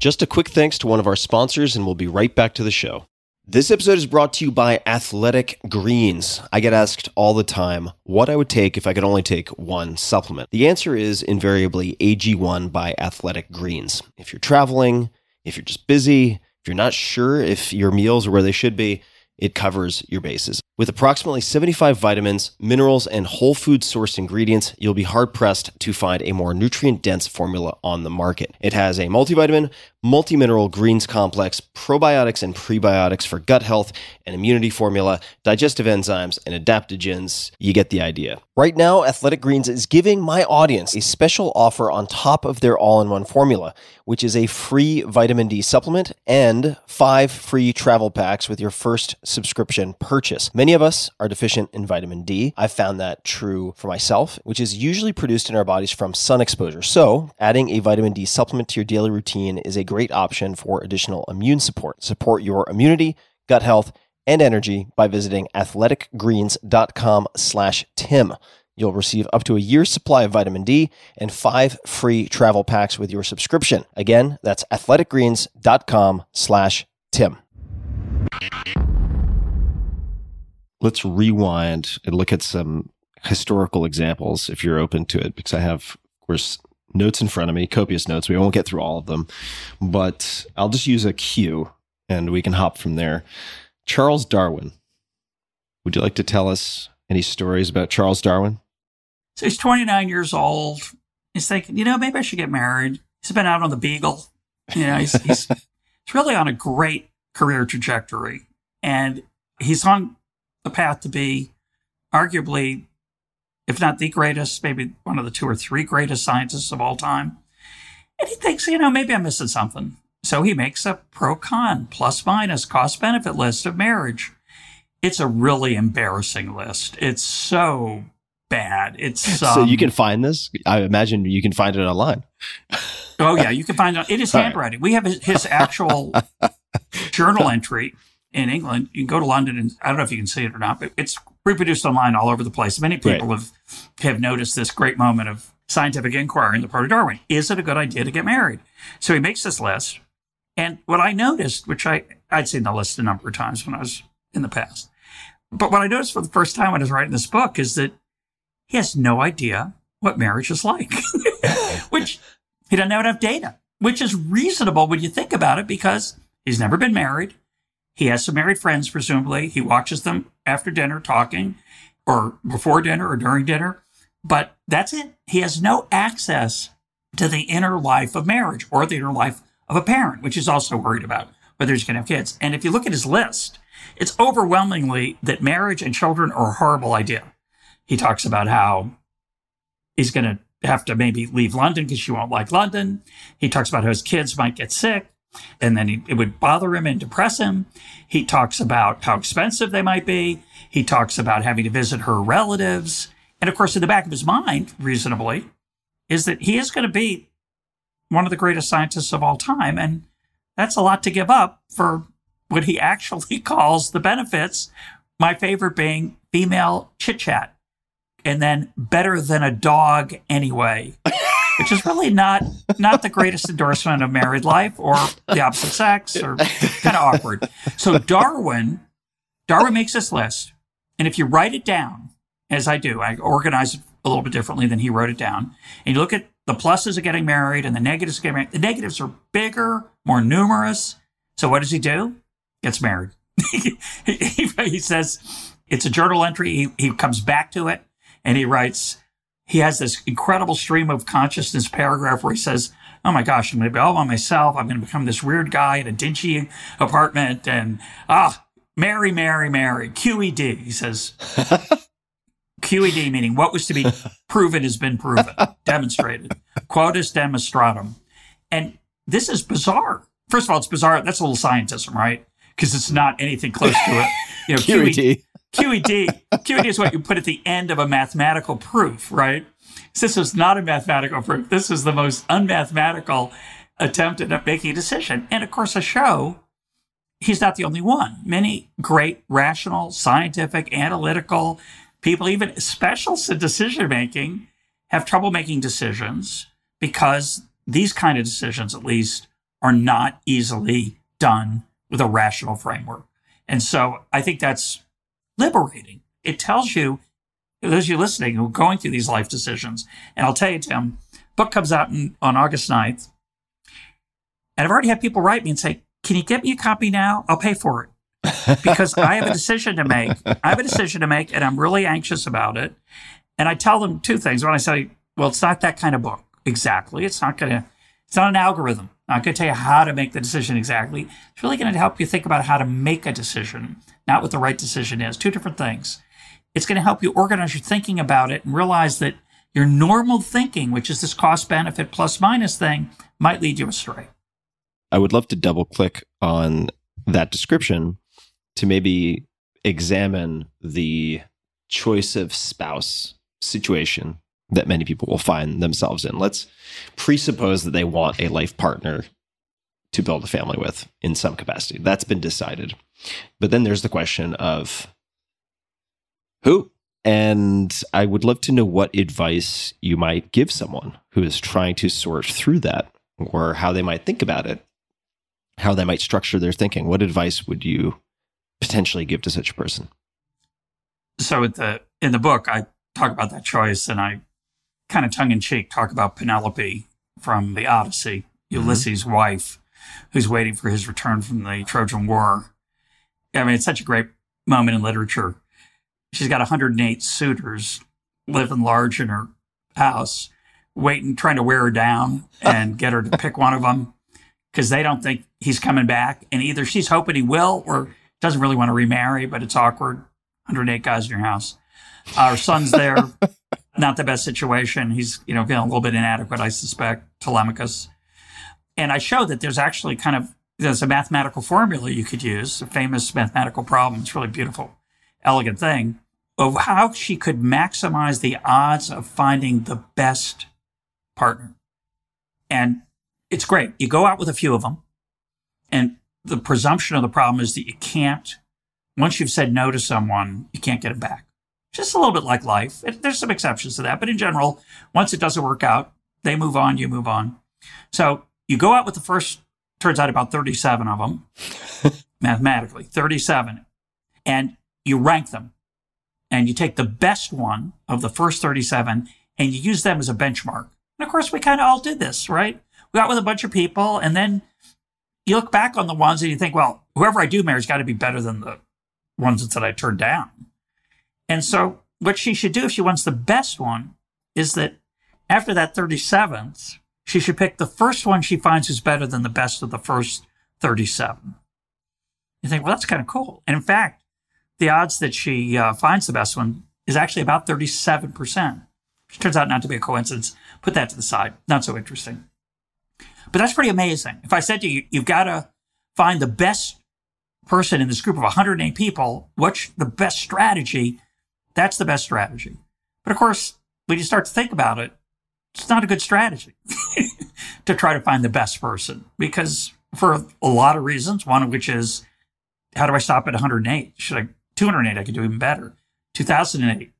Just a quick thanks to one of our sponsors, and we'll be right back to the show. This episode is brought to you by Athletic Greens. I get asked all the time what I would take if I could only take one supplement. The answer is invariably AG1 by Athletic Greens. If you're traveling, if you're just busy, you're not sure if your meals are where they should be, it covers your bases. With approximately 75 vitamins, minerals, and whole food sourced ingredients, you'll be hard pressed to find a more nutrient dense formula on the market. It has a multivitamin, multi mineral greens complex, probiotics and prebiotics for gut health and immunity formula, digestive enzymes, and adaptogens. You get the idea. Right now, Athletic Greens is giving my audience a special offer on top of their all in one formula, which is a free vitamin D supplement and five free travel packs with your first subscription purchase. Many of us are deficient in vitamin D. I've found that true for myself, which is usually produced in our bodies from sun exposure. So, adding a vitamin D supplement to your daily routine is a great option for additional immune support. Support your immunity, gut health, and energy by visiting athleticgreens.com slash tim. You'll receive up to a year's supply of vitamin D and five free travel packs with your subscription. Again, that's athleticgreens.com slash tim. Let's rewind and look at some historical examples if you're open to it, because I have, of course, notes in front of me, copious notes. We won't get through all of them, but I'll just use a cue and we can hop from there. Charles Darwin. Would you like to tell us any stories about Charles Darwin? So he's 29 years old. He's thinking, you know, maybe I should get married. He's been out on the Beagle. You know, he's, he's, he's really on a great career trajectory. And he's on the path to be arguably, if not the greatest, maybe one of the two or three greatest scientists of all time. And he thinks, you know, maybe I'm missing something. So he makes a pro con, plus minus, cost benefit list of marriage. It's a really embarrassing list. It's so bad. It's um, so you can find this. I imagine you can find it online. oh yeah, you can find it. It is handwriting. Right. We have his, his actual journal entry in England. You can go to London, and I don't know if you can see it or not, but it's reproduced online all over the place. Many people right. have have noticed this great moment of scientific inquiry in the part of Darwin. Is it a good idea to get married? So he makes this list. And what I noticed, which I, I'd seen the list a number of times when I was in the past, but what I noticed for the first time when I was writing this book is that he has no idea what marriage is like, which he doesn't have enough data, which is reasonable when you think about it because he's never been married. He has some married friends, presumably. He watches them after dinner talking or before dinner or during dinner, but that's it. He has no access to the inner life of marriage or the inner life of a parent, which he's also worried about whether he's going to have kids. And if you look at his list, it's overwhelmingly that marriage and children are a horrible idea. He talks about how he's going to have to maybe leave London because she won't like London. He talks about how his kids might get sick and then he, it would bother him and depress him. He talks about how expensive they might be. He talks about having to visit her relatives. And of course, in the back of his mind, reasonably, is that he is going to be one of the greatest scientists of all time. And that's a lot to give up for what he actually calls the benefits. My favorite being female chit chat and then better than a dog anyway. Which is really not not the greatest endorsement of married life or the opposite sex or kind of awkward. So Darwin, Darwin makes this list, and if you write it down, as I do, I organize it a little bit differently than he wrote it down, and you look at the pluses of getting married and the negatives of getting married. The negatives are bigger, more numerous. So what does he do? Gets married. he, says it's a journal entry. He, he comes back to it and he writes, he has this incredible stream of consciousness paragraph where he says, Oh my gosh, I'm going to be all by myself. I'm going to become this weird guy in a dingy apartment and ah, Mary, Mary, Mary, QED. He says, QED meaning what was to be proven has been proven, demonstrated. Quotas demonstratum. And this is bizarre. First of all, it's bizarre. That's a little scientism, right? Because it's not anything close to it. You know, QED. QED, QED is what you put at the end of a mathematical proof, right? This is not a mathematical proof. This is the most unmathematical attempt at making a decision. And of course, a show, he's not the only one. Many great, rational, scientific, analytical people, even specialists in decision making, have trouble making decisions because these kind of decisions, at least, are not easily done with a rational framework. And so I think that's liberating. It tells you, those of you listening who are going through these life decisions, and I'll tell you, Tim, book comes out in, on August 9th. And I've already had people write me and say, Can you get me a copy now? I'll pay for it. because I have a decision to make. I have a decision to make, and I'm really anxious about it. And I tell them two things. When I say, well, it's not that kind of book. Exactly. It's not going to, it's not an algorithm. Not going to tell you how to make the decision exactly. It's really going to help you think about how to make a decision, not what the right decision is. Two different things. It's going to help you organize your thinking about it and realize that your normal thinking, which is this cost benefit plus minus thing, might lead you astray. I would love to double click on that description to maybe examine the choice of spouse situation that many people will find themselves in. Let's presuppose that they want a life partner to build a family with in some capacity. That's been decided. But then there's the question of who? And I would love to know what advice you might give someone who is trying to sort through that or how they might think about it, how they might structure their thinking. What advice would you potentially give to such a person? So at the in the book, I talk about that choice, and I kind of tongue in cheek talk about Penelope from the Odyssey, mm-hmm. Ulysses' wife, who's waiting for his return from the Trojan War. I mean, it's such a great moment in literature. She's got 108 suitors living large in her house, waiting, trying to wear her down and get her to pick one of them because they don't think he's coming back. And either she's hoping he will or doesn't really want to remarry, but it's awkward. 108 guys in your house. Our son's there. Not the best situation. He's, you know, feeling a little bit inadequate, I suspect, Telemachus. And I show that there's actually kind of, there's a mathematical formula you could use, a famous mathematical problem. It's really beautiful, elegant thing of how she could maximize the odds of finding the best partner. And it's great. You go out with a few of them and the presumption of the problem is that you can't, once you've said no to someone, you can't get it back. Just a little bit like life. It, there's some exceptions to that, but in general, once it doesn't work out, they move on, you move on. So you go out with the first, turns out about 37 of them, mathematically, 37, and you rank them. And you take the best one of the first 37 and you use them as a benchmark. And of course, we kind of all did this, right? We got with a bunch of people and then you look back on the ones and you think, well, whoever I do marry's got to be better than the ones that I turned down. And so what she should do if she wants the best one is that after that 37th, she should pick the first one she finds is better than the best of the first 37. You think, well, that's kind of cool. And in fact, the odds that she uh, finds the best one is actually about 37%. Which turns out not to be a coincidence. Put that to the side. Not so interesting. But that's pretty amazing. If I said to you, you've got to find the best person in this group of 108 people, what's the best strategy? That's the best strategy. But of course, when you start to think about it, it's not a good strategy to try to find the best person because for a lot of reasons, one of which is how do I stop at 108? Should I 208? I could do even better. 2008,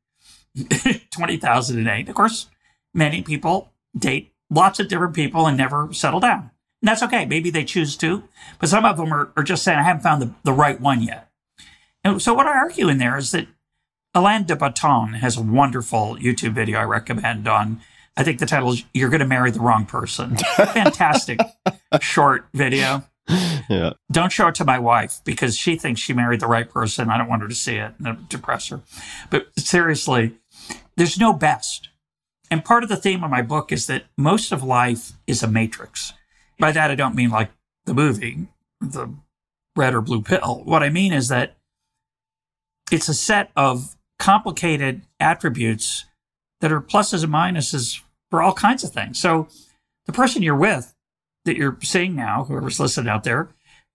20,008. Of course, many people date lots of different people and never settle down. And that's okay. Maybe they choose to, but some of them are, are just saying, I haven't found the, the right one yet. And so what I argue in there is that Alain de Botton has a wonderful YouTube video I recommend on, I think the title is You're Going to Marry the Wrong Person. Fantastic short video. Yeah. Don't show it to my wife because she thinks she married the right person. I don't want her to see it and depress her. But seriously, there's no best. And part of the theme of my book is that most of life is a matrix. By that, I don't mean like the movie, the red or blue pill. What I mean is that it's a set of complicated attributes that are pluses and minuses for all kinds of things. So the person you're with that you're seeing now, whoever's listening out there,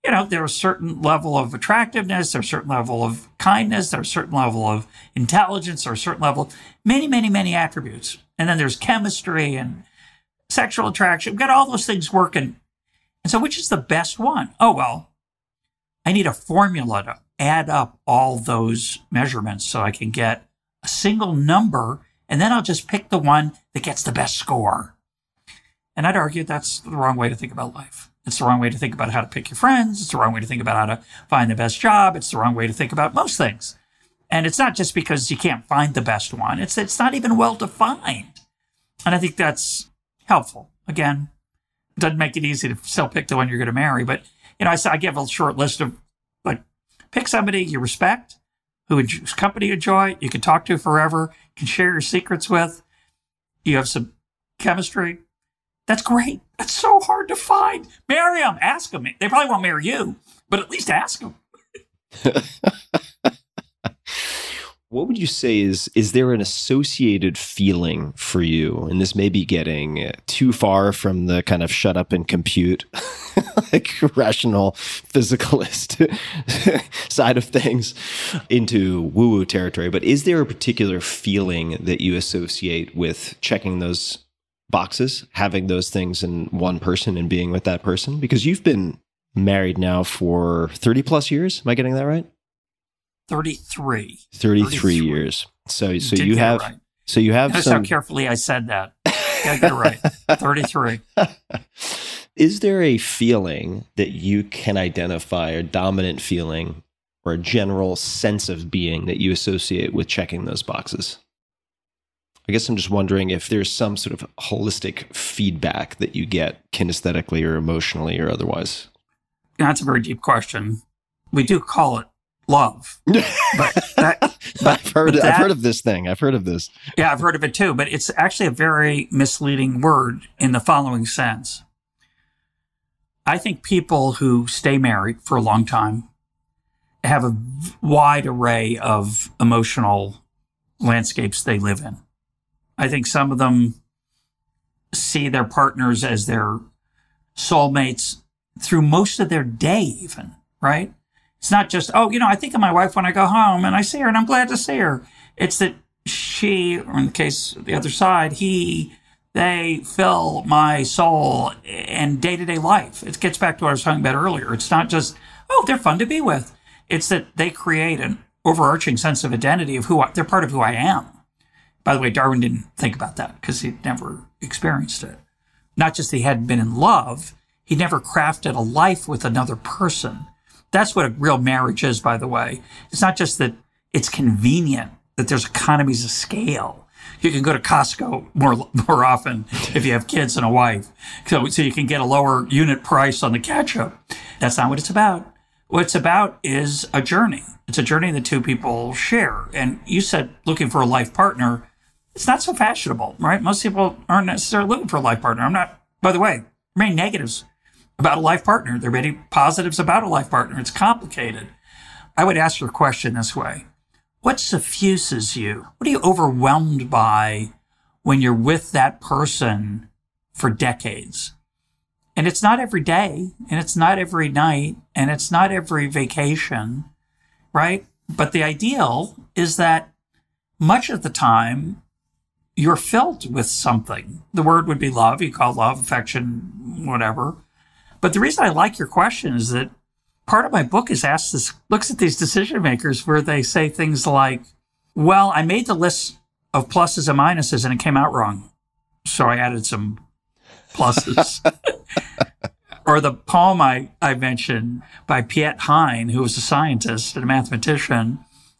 you know, there's a certain level of attractiveness, there's a certain level of kindness, there's a certain level of intelligence, or a certain level, many, many, many attributes. And then there's chemistry and sexual attraction. We've got all those things working. And so which is the best one? Oh, well, I need a formula to add up all those measurements so I can get a single number. And then I'll just pick the one that gets the best score. And I'd argue that's the wrong way to think about life. It's the wrong way to think about how to pick your friends. It's the wrong way to think about how to find the best job. It's the wrong way to think about most things. And it's not just because you can't find the best one. It's, it's not even well defined. And I think that's helpful. Again, doesn't make it easy to still pick the one you're going to marry. But, you know, I, I give a short list of pick somebody you respect, who whose company you enjoy, you can talk to forever, can share your secrets with. You have some chemistry. That's great. That's so hard to find. Marry them. Ask them. They probably won't marry you, but at least ask them. what would you say is is there an associated feeling for you? And this may be getting too far from the kind of shut up and compute like rational physicalist side of things into woo woo territory but is there a particular feeling that you associate with checking those boxes having those things in one person and being with that person? Because you've been married now for 30 plus years am i getting that right 33. 33, 33. years. So so Did you have right. so you have Notice some how carefully I said that. Gotta get it right. 33. Is there a feeling that you can identify, a dominant feeling or a general sense of being that you associate with checking those boxes? I guess I'm just wondering if there's some sort of holistic feedback that you get kinesthetically or emotionally or otherwise. That's a very deep question. We do call it love. But that, I've heard but I've heard of this thing. I've heard of this. Yeah, I've heard of it too, but it's actually a very misleading word in the following sense. I think people who stay married for a long time have a wide array of emotional landscapes they live in. I think some of them see their partners as their soulmates through most of their day, even, right? It's not just, oh, you know, I think of my wife when I go home and I see her and I'm glad to see her. It's that she, or in the case of the other side, he, they fill my soul and day to day life. It gets back to what I was talking about earlier. It's not just, oh, they're fun to be with. It's that they create an overarching sense of identity of who I, they're part of who I am. By the way, Darwin didn't think about that because he'd never experienced it. Not just he hadn't been in love, he never crafted a life with another person. That's what a real marriage is, by the way. It's not just that it's convenient, that there's economies of scale. You can go to Costco more more often if you have kids and a wife, so so you can get a lower unit price on the ketchup. That's not what it's about. What it's about is a journey. It's a journey that two people share. And you said looking for a life partner. It's not so fashionable, right? Most people aren't necessarily looking for a life partner. I'm not By the way, many negatives about a life partner. There are many positives about a life partner. It's complicated. I would ask your question this way. What suffuses you? What are you overwhelmed by when you're with that person for decades? And it's not every day, and it's not every night, and it's not every vacation, right? But the ideal is that much of the time you're filled with something. The word would be love. You call love, affection, whatever. But the reason I like your question is that part of my book is asked this, looks at these decision makers where they say things like, well, I made the list of pluses and minuses and it came out wrong. So I added some pluses. or the poem I, I mentioned by Piet Hein, who was a scientist and a mathematician,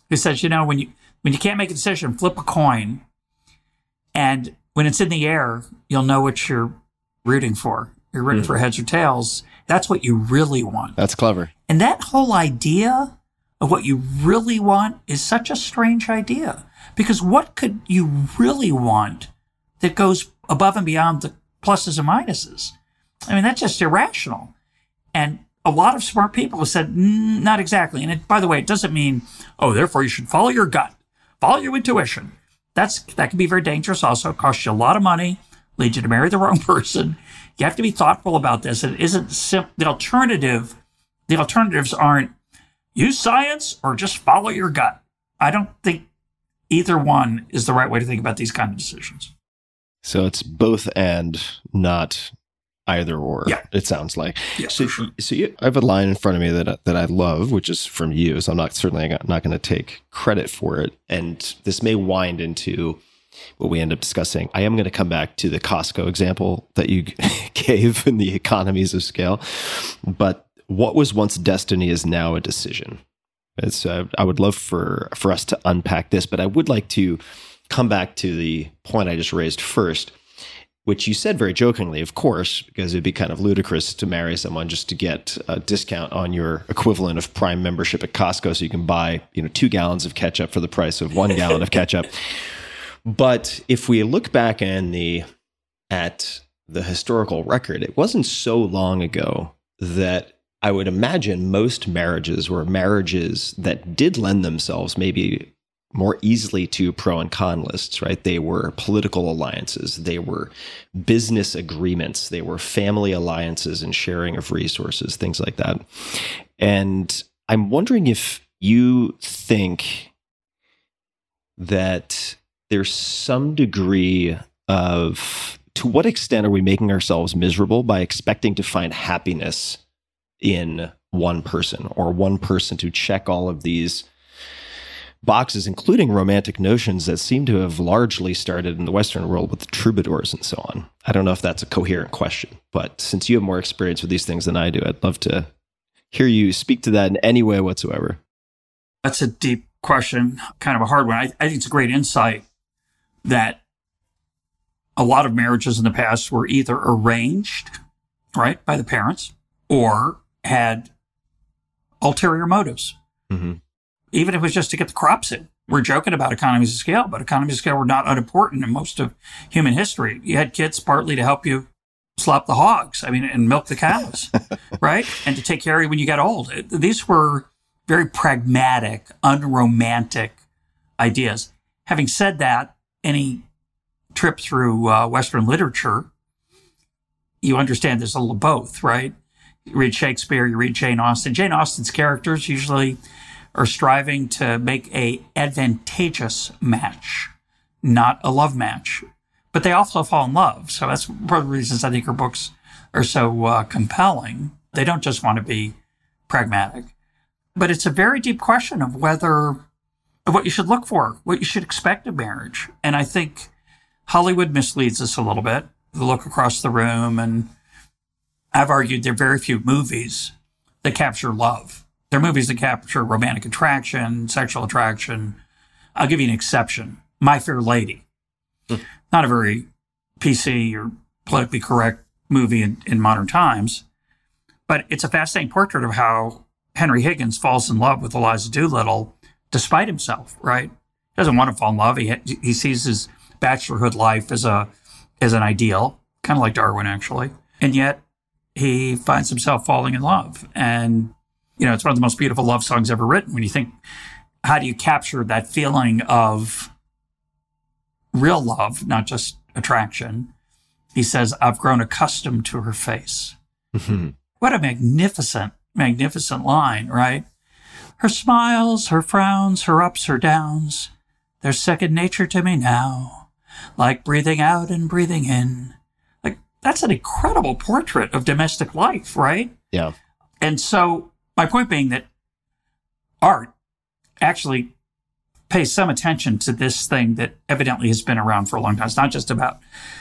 who says, you know, when you when you can't make a decision, flip a coin, and when it's in the air, you'll know what you're rooting for. You're rooting mm. for heads or tails. That's what you really want. That's clever. And that whole idea of what you really want is such a strange idea because what could you really want that goes above and beyond the pluses and minuses? I mean, that's just irrational. And a lot of smart people have said, mm, not exactly. And it, by the way, it doesn't mean, oh, therefore you should follow your gut, follow your intuition. That's, that can be very dangerous. Also, it costs you a lot of money, leads you to marry the wrong person. You have to be thoughtful about this. It isn't simple. The alternative, the alternatives aren't use science or just follow your gut. I don't think either one is the right way to think about these kind of decisions. So it's both and not either or. Yeah. It sounds like. Yeah, so, sure. so you, I have a line in front of me that that I love, which is from you. So I'm not certainly not going to take credit for it. And this may wind into what we end up discussing. I am going to come back to the Costco example that you gave in the economies of scale, but what was once destiny is now a decision. Uh, I would love for for us to unpack this, but I would like to come back to the point I just raised first which you said very jokingly, of course, because it'd be kind of ludicrous to marry someone just to get a discount on your equivalent of Prime membership at Costco, so you can buy you know two gallons of ketchup for the price of one gallon of ketchup. But if we look back in the at the historical record, it wasn't so long ago that I would imagine most marriages were marriages that did lend themselves maybe more easily to pro and con lists, right? They were political alliances, they were business agreements, they were family alliances and sharing of resources, things like that. And I'm wondering if you think that there's some degree of to what extent are we making ourselves miserable by expecting to find happiness in one person or one person to check all of these boxes, including romantic notions that seem to have largely started in the Western world with the troubadours and so on. I don't know if that's a coherent question, but since you have more experience with these things than I do, I'd love to hear you speak to that in any way whatsoever. That's a deep question, kind of a hard one. I, I think it's a great insight that a lot of marriages in the past were either arranged, right, by the parents or had ulterior motives. Mm-hmm even if it was just to get the crops in. We're joking about economies of scale, but economies of scale were not unimportant in most of human history. You had kids partly to help you slop the hogs, I mean, and milk the cows, right? And to take care of you when you got old. These were very pragmatic, unromantic ideas. Having said that, any trip through uh, Western literature, you understand there's a little both, right? You read Shakespeare, you read Jane Austen. Jane Austen's characters usually are striving to make a advantageous match, not a love match. But they also fall in love. So that's one of the reasons I think her books are so uh, compelling. They don't just want to be pragmatic. But it's a very deep question of whether of what you should look for, what you should expect of marriage. And I think Hollywood misleads us a little bit. The look across the room and I've argued there are very few movies that capture love. There are movies that capture romantic attraction, sexual attraction. I'll give you an exception. My Fair Lady. Hmm. Not a very PC or politically correct movie in, in modern times, but it's a fascinating portrait of how Henry Higgins falls in love with Eliza Doolittle despite himself, right? He doesn't want to fall in love. He, he sees his bachelorhood life as a, as an ideal, kind of like Darwin, actually. And yet he finds himself falling in love. And, you know, it's one of the most beautiful love songs ever written when you think, how do you capture that feeling of real love, not just attraction? He says, I've grown accustomed to her face. Mm-hmm. What a magnificent, magnificent line, right? Her smiles, her frowns, her ups, her downs, they're second nature to me now, like breathing out and breathing in. Like, that's an incredible portrait of domestic life, right? Yeah. And so, my point being that art actually pays some attention to this thing that evidently has been around for a long time. It's not just about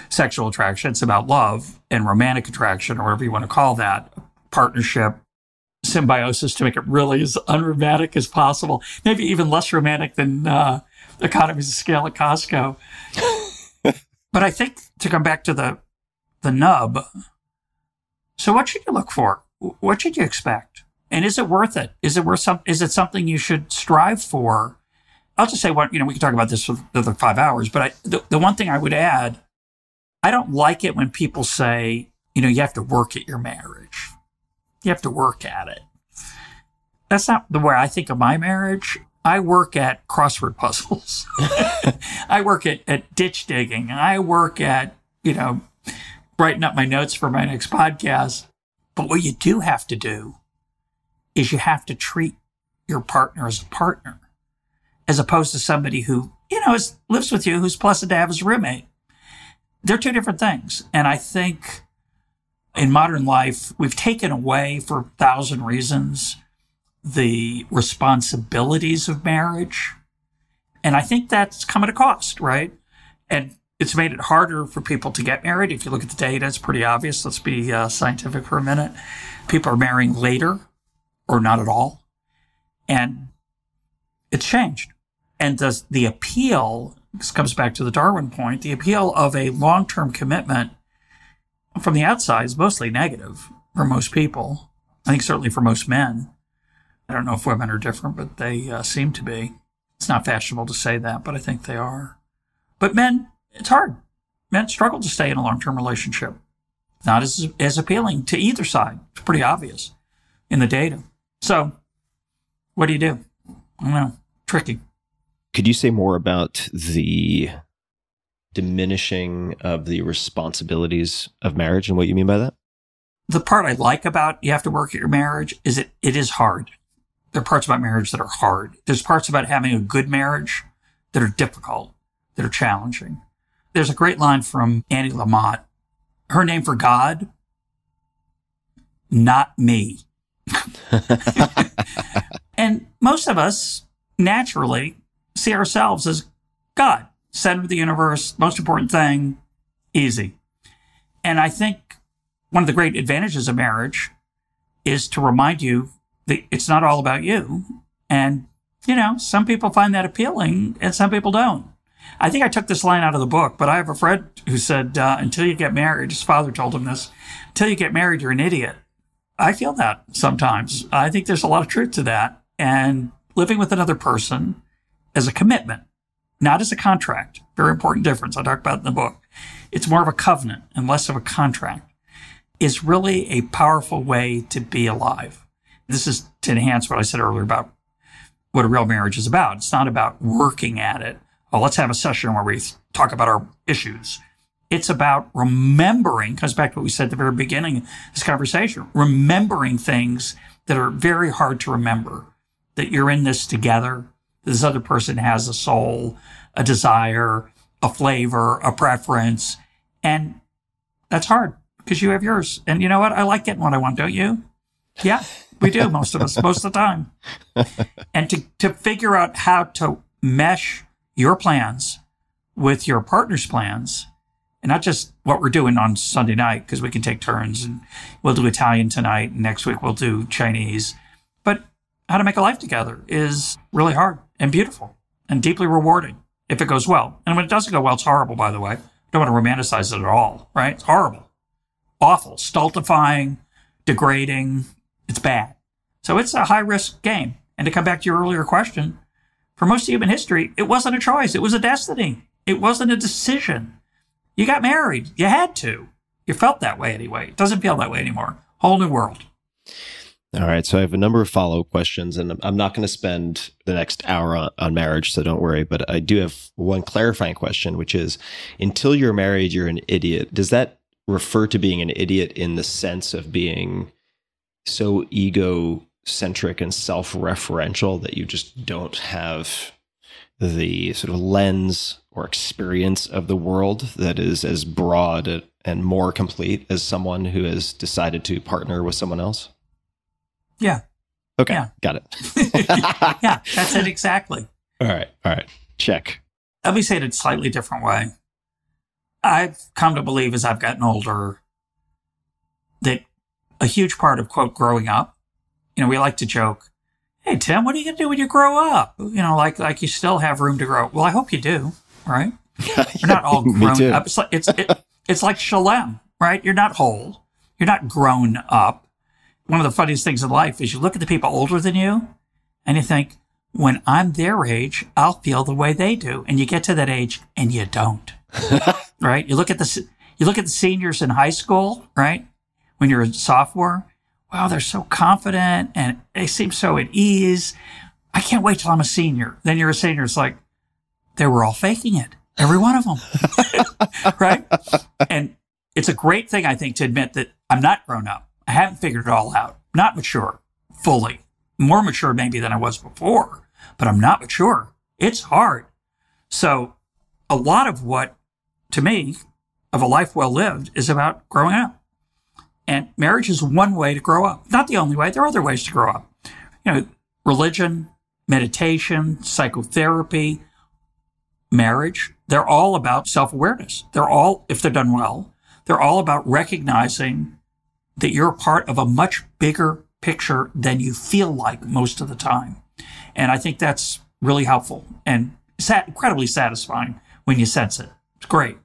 sexual attraction, it's about love and romantic attraction, or whatever you want to call that, partnership, symbiosis to make it really as unromantic as possible. Maybe even less romantic than uh, economies of scale at Costco. but I think to come back to the the nub, so what should you look for? What should you expect? And is it worth it? Is it worth some? Is it something you should strive for? I'll just say what you know. We can talk about this for the other five hours, but I, the, the one thing I would add, I don't like it when people say, you know, you have to work at your marriage. You have to work at it. That's not the way I think of my marriage. I work at crossword puzzles. I work at, at ditch digging. I work at, you know, writing up my notes for my next podcast. But what you do have to do is you have to treat your partner as a partner, as opposed to somebody who, you know, is, lives with you, who's pleasant to have as a roommate. They're two different things. And I think in modern life, we've taken away for a thousand reasons the responsibilities of marriage. And I think that's come at a cost, right? And it's made it harder for people to get married. If you look at the data, it's pretty obvious. Let's be uh, scientific for a minute. People are marrying later or not at all. And it's changed. And does the appeal, this comes back to the Darwin point, the appeal of a long term commitment from the outside is mostly negative for most people. I think certainly for most men. I don't know if women are different, but they uh, seem to be. It's not fashionable to say that, but I think they are. But men, it's hard. Men struggle to stay in a long term relationship. Not as, as appealing to either side. It's pretty obvious in the data. So, what do you do? I don't know. Tricky. Could you say more about the diminishing of the responsibilities of marriage and what you mean by that? The part I like about you have to work at your marriage is it, it is hard. There are parts about marriage that are hard. There's parts about having a good marriage that are difficult, that are challenging. There's a great line from Annie Lamott. Her name for God, not me. and most of us naturally see ourselves as God, center of the universe, most important thing, easy. And I think one of the great advantages of marriage is to remind you that it's not all about you. And, you know, some people find that appealing and some people don't. I think I took this line out of the book, but I have a friend who said, uh, until you get married, his father told him this, until you get married, you're an idiot. I feel that sometimes. I think there's a lot of truth to that. And living with another person as a commitment, not as a contract, very important difference. I talk about in the book. It's more of a covenant and less of a contract is really a powerful way to be alive. This is to enhance what I said earlier about what a real marriage is about. It's not about working at it. Oh, let's have a session where we talk about our issues. It's about remembering, comes back to what we said at the very beginning of this conversation, remembering things that are very hard to remember, that you're in this together, this other person has a soul, a desire, a flavor, a preference. And that's hard because you have yours. And you know what? I like getting what I want, don't you? Yeah, we do, most of us, most of the time. And to, to figure out how to mesh your plans with your partner's plans and not just what we're doing on Sunday night, because we can take turns and we'll do Italian tonight. And next week we'll do Chinese. But how to make a life together is really hard and beautiful and deeply rewarding if it goes well. And when it doesn't go well, it's horrible, by the way. I don't want to romanticize it at all, right? It's horrible awful, stultifying, degrading. It's bad. So it's a high risk game. And to come back to your earlier question, for most of human history, it wasn't a choice. It was a destiny. It wasn't a decision. You got married. You had to. You felt that way anyway. It doesn't feel that way anymore. Whole new world. All right. So I have a number of follow up questions, and I'm not going to spend the next hour on, on, marriage, so don't worry. But I do have one clarifying question, which is until you're married, you're an idiot. Does that refer to being an idiot in the sense of being so egocentric and self referential that you just don't have the sort of lens or experience of the world that is as broad and more complete as someone who has decided to partner with someone else? Yeah. Okay. Yeah. Got it. yeah, that's it exactly. All right. All right. Check. Let me say it a slightly different way. I've come to believe as I've gotten older that a huge part of quote growing up, you know, we like to joke, Hey Tim, what are you gonna do when you grow up? You know, like like you still have room to grow. Well, I hope you do, right? You're not all grown up. It's like it's it, it's like shalem, right? You're not whole. You're not grown up one of the funniest things in life is you look at the people older than you and you think, when I'm their age, I'll feel the way they do. And you get to that age and you don't. right? You look at the you look at the seniors in high school, right? When you're a sophomore, wow, they're so confident and they seem so at ease. I can't wait till I'm a senior. Then you're a senior. It's like they were all faking it. Every one of them. right? And it's a great thing, I think, to admit that I'm not grown up. I haven't figured it all out. Not mature fully. More mature maybe than I was before, but I'm not mature. It's hard. So a lot of what to me of a life well lived is about growing up. And marriage is one way to grow up. Not the only way. There are other ways to grow up. You know, religion, meditation, psychotherapy, marriage, they're all about self awareness. They're all, if they're done well, they're all about recognizing that you're part of a much bigger picture than you feel like most of the time. And I think that's really helpful and sat- incredibly satisfying when you sense it. It's great.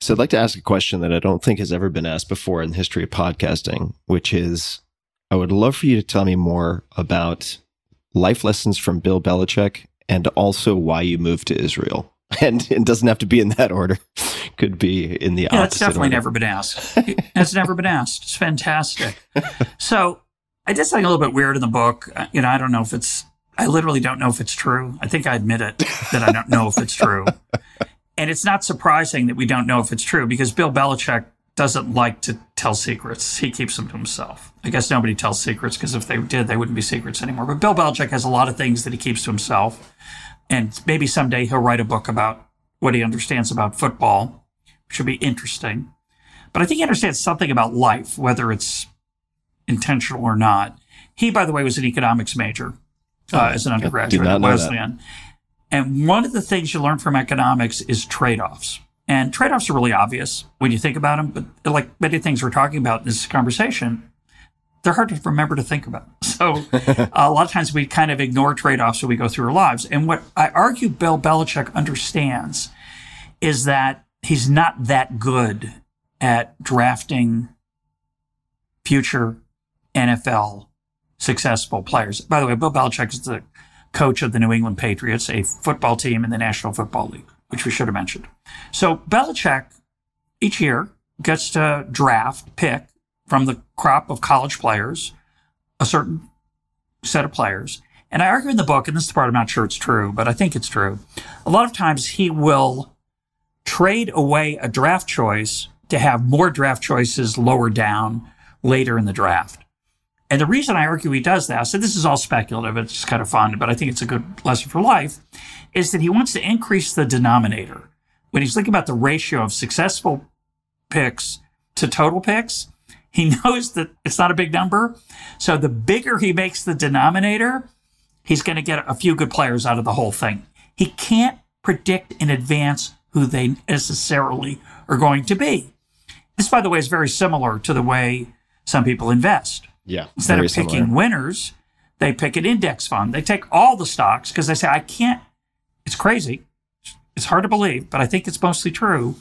So I'd like to ask a question that I don't think has ever been asked before in the history of podcasting, which is I would love for you to tell me more about life lessons from Bill Belichick and also why you moved to Israel. And it doesn't have to be in that order. Could be in the yeah. It's definitely order. never been asked. it's never been asked. It's fantastic. So I did something a little bit weird in the book. Uh, You know, I don't know if it's. I literally don't know if it's true. I think I admit it that I don't know if it's true. And it's not surprising that we don't know if it's true because Bill Belichick doesn't like to tell secrets. He keeps them to himself. I guess nobody tells secrets because if they did, they wouldn't be secrets anymore. But Bill Belichick has a lot of things that he keeps to himself. And maybe someday he'll write a book about what he understands about football. Should be interesting. But I think he understands something about life, whether it's intentional or not. He, by the way, was an economics major uh, as an undergraduate at. Wesleyan. And one of the things you learn from economics is trade offs. And trade offs are really obvious when you think about them, but like many things we're talking about in this conversation, they're hard to remember to think about. So a lot of times we kind of ignore trade offs as we go through our lives. And what I argue Bill Belichick understands is that he's not that good at drafting future NFL successful players. By the way, Bill Belichick is the coach of the New England Patriots, a football team in the National Football League, which we should have mentioned. So Belichick each year gets to draft, pick from the crop of college players, a certain set of players. And I argue in the book, and this is the part I'm not sure it's true, but I think it's true. A lot of times he will trade away a draft choice to have more draft choices lower down later in the draft. And the reason I argue he does that, so this is all speculative, it's kind of fun, but I think it's a good lesson for life, is that he wants to increase the denominator. When he's thinking about the ratio of successful picks to total picks, he knows that it's not a big number. So the bigger he makes the denominator, he's going to get a few good players out of the whole thing. He can't predict in advance who they necessarily are going to be. This, by the way, is very similar to the way some people invest. Yeah. Instead of picking similar. winners, they pick an index fund. They take all the stocks because they say, I can't, it's crazy. It's hard to believe, but I think it's mostly true.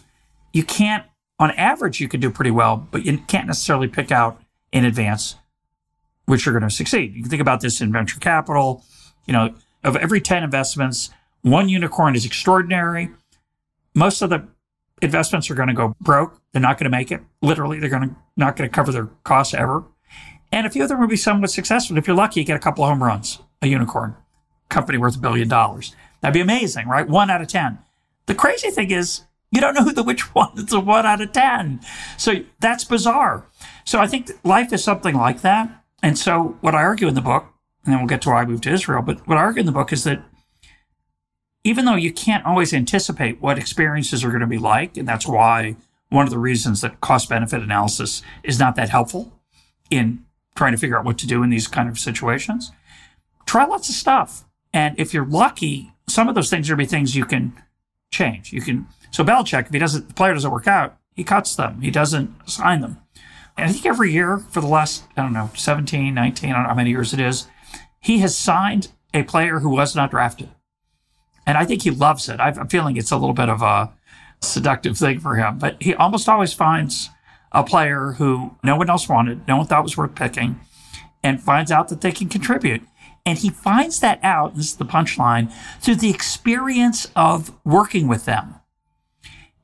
You can't, on average, you can do pretty well, but you can't necessarily pick out in advance which are going to succeed. You can think about this in venture capital. You know, of every 10 investments, one unicorn is extraordinary. Most of the investments are going to go broke. They're not going to make it. Literally, they're going to not going to cover their costs ever. And a few of them will be somewhat successful. If you're lucky, you get a couple of home runs, a unicorn, company worth a billion dollars. That'd be amazing, right? One out of 10. The crazy thing is, you don't know who the which one. It's a one out of 10. So that's bizarre. So I think life is something like that. And so what I argue in the book, and then we'll get to why I moved to Israel, but what I argue in the book is that even though you can't always anticipate what experiences are going to be like, and that's why one of the reasons that cost benefit analysis is not that helpful in trying to figure out what to do in these kind of situations, try lots of stuff. And if you're lucky, some of those things are be things you can change. You can, so Belichick, if he doesn't, the player doesn't work out, he cuts them. He doesn't sign them. And I think every year for the last, I don't know, 17, 19, I don't know how many years it is, he has signed a player who was not drafted. And I think he loves it. I'm feeling it's a little bit of a seductive thing for him, but he almost always finds a player who no one else wanted, no one thought was worth picking, and finds out that they can contribute. And he finds that out, this is the punchline, through the experience of working with them.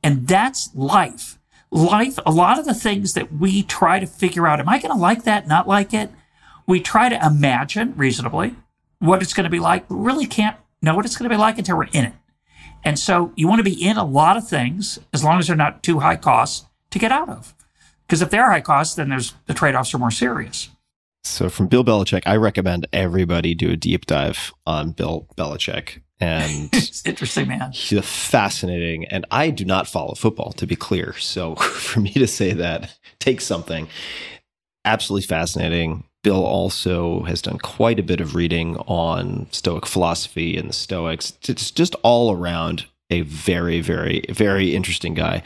And that's life. Life, a lot of the things that we try to figure out, am I going to like that, not like it? We try to imagine reasonably what it's going to be like, but really can't know what it's going to be like until we're in it. And so you want to be in a lot of things as long as they're not too high cost to get out of. Because if they're high cost, then there's the trade offs are more serious. So from Bill Belichick, I recommend everybody do a deep dive on Bill Belichick. And it's interesting, man. He's fascinating. And I do not follow football, to be clear. So for me to say that takes something. Absolutely fascinating. Bill also has done quite a bit of reading on Stoic philosophy and the Stoics. It's just all around a very, very, very interesting guy.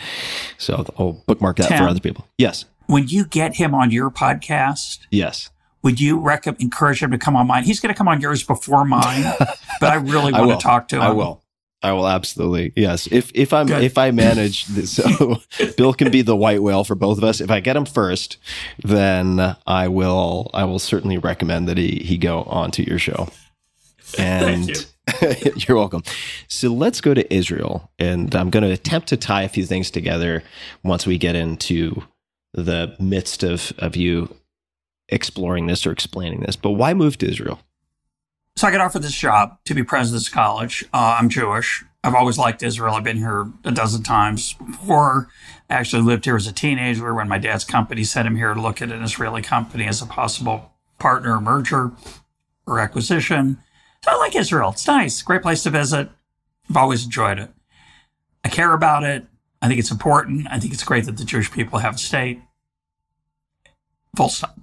So I'll bookmark that Tim, for other people. Yes. When you get him on your podcast, yes, would you recommend encourage him to come on mine? He's going to come on yours before mine, but I really want I to talk to him. I will. I will absolutely yes. If if I'm Good. if I manage this, so Bill can be the white whale for both of us. If I get him first, then I will I will certainly recommend that he he go on to your show. And you. you're welcome. So let's go to Israel, and I'm going to attempt to tie a few things together once we get into the midst of of you exploring this or explaining this. But why move to Israel? So I got offered this job to be president of this college. Uh, I'm Jewish. I've always liked Israel. I've been here a dozen times before. I actually lived here as a teenager when my dad's company sent him here to look at an Israeli company as a possible partner merger or acquisition. So I like Israel. It's nice. Great place to visit. I've always enjoyed it. I care about it. I think it's important. I think it's great that the Jewish people have a state. Full stop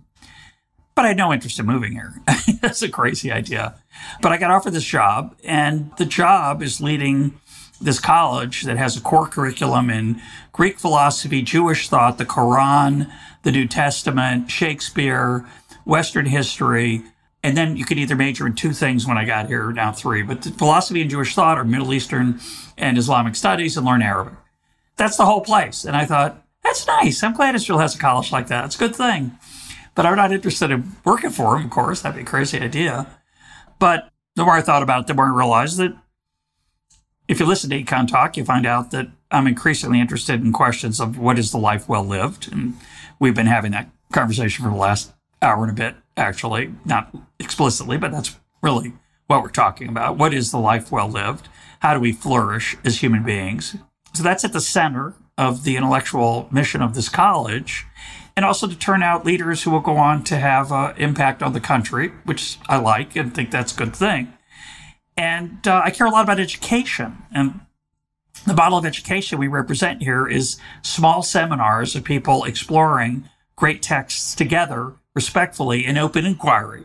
but I had no interest in moving here. That's a crazy idea. But I got offered this job, and the job is leading this college that has a core curriculum in Greek philosophy, Jewish thought, the Quran, the New Testament, Shakespeare, Western history. And then you could either major in two things when I got here, now three, but philosophy and Jewish thought or Middle Eastern and Islamic studies and learn Arabic. That's the whole place. And I thought, that's nice. I'm glad Israel has a college like that. It's a good thing. But I'm not interested in working for him, of course. That'd be a crazy idea. But the more I thought about it, the more I realized that if you listen to EconTalk, you find out that I'm increasingly interested in questions of what is the life well lived. And we've been having that conversation for the last hour and a bit, actually, not explicitly, but that's really what we're talking about. What is the life well lived? How do we flourish as human beings? So that's at the center of the intellectual mission of this college and also to turn out leaders who will go on to have uh, impact on the country, which I like and think that's a good thing. And uh, I care a lot about education. And the model of education we represent here is small seminars of people exploring great texts together respectfully in open inquiry.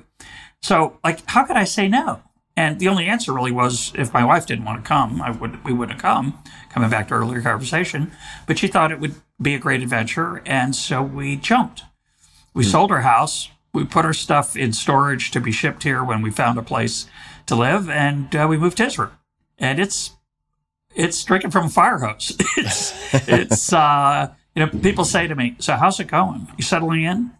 So, like, how could I say no? And the only answer really was if my wife didn't want to come, I would we wouldn't have come. Coming back to earlier conversation, but she thought it would be a great adventure, and so we jumped. We mm. sold our house. We put our stuff in storage to be shipped here when we found a place to live, and uh, we moved to Israel. And it's it's drinking from a fire hose. it's it's uh, you know people say to me, "So how's it going? You settling in?"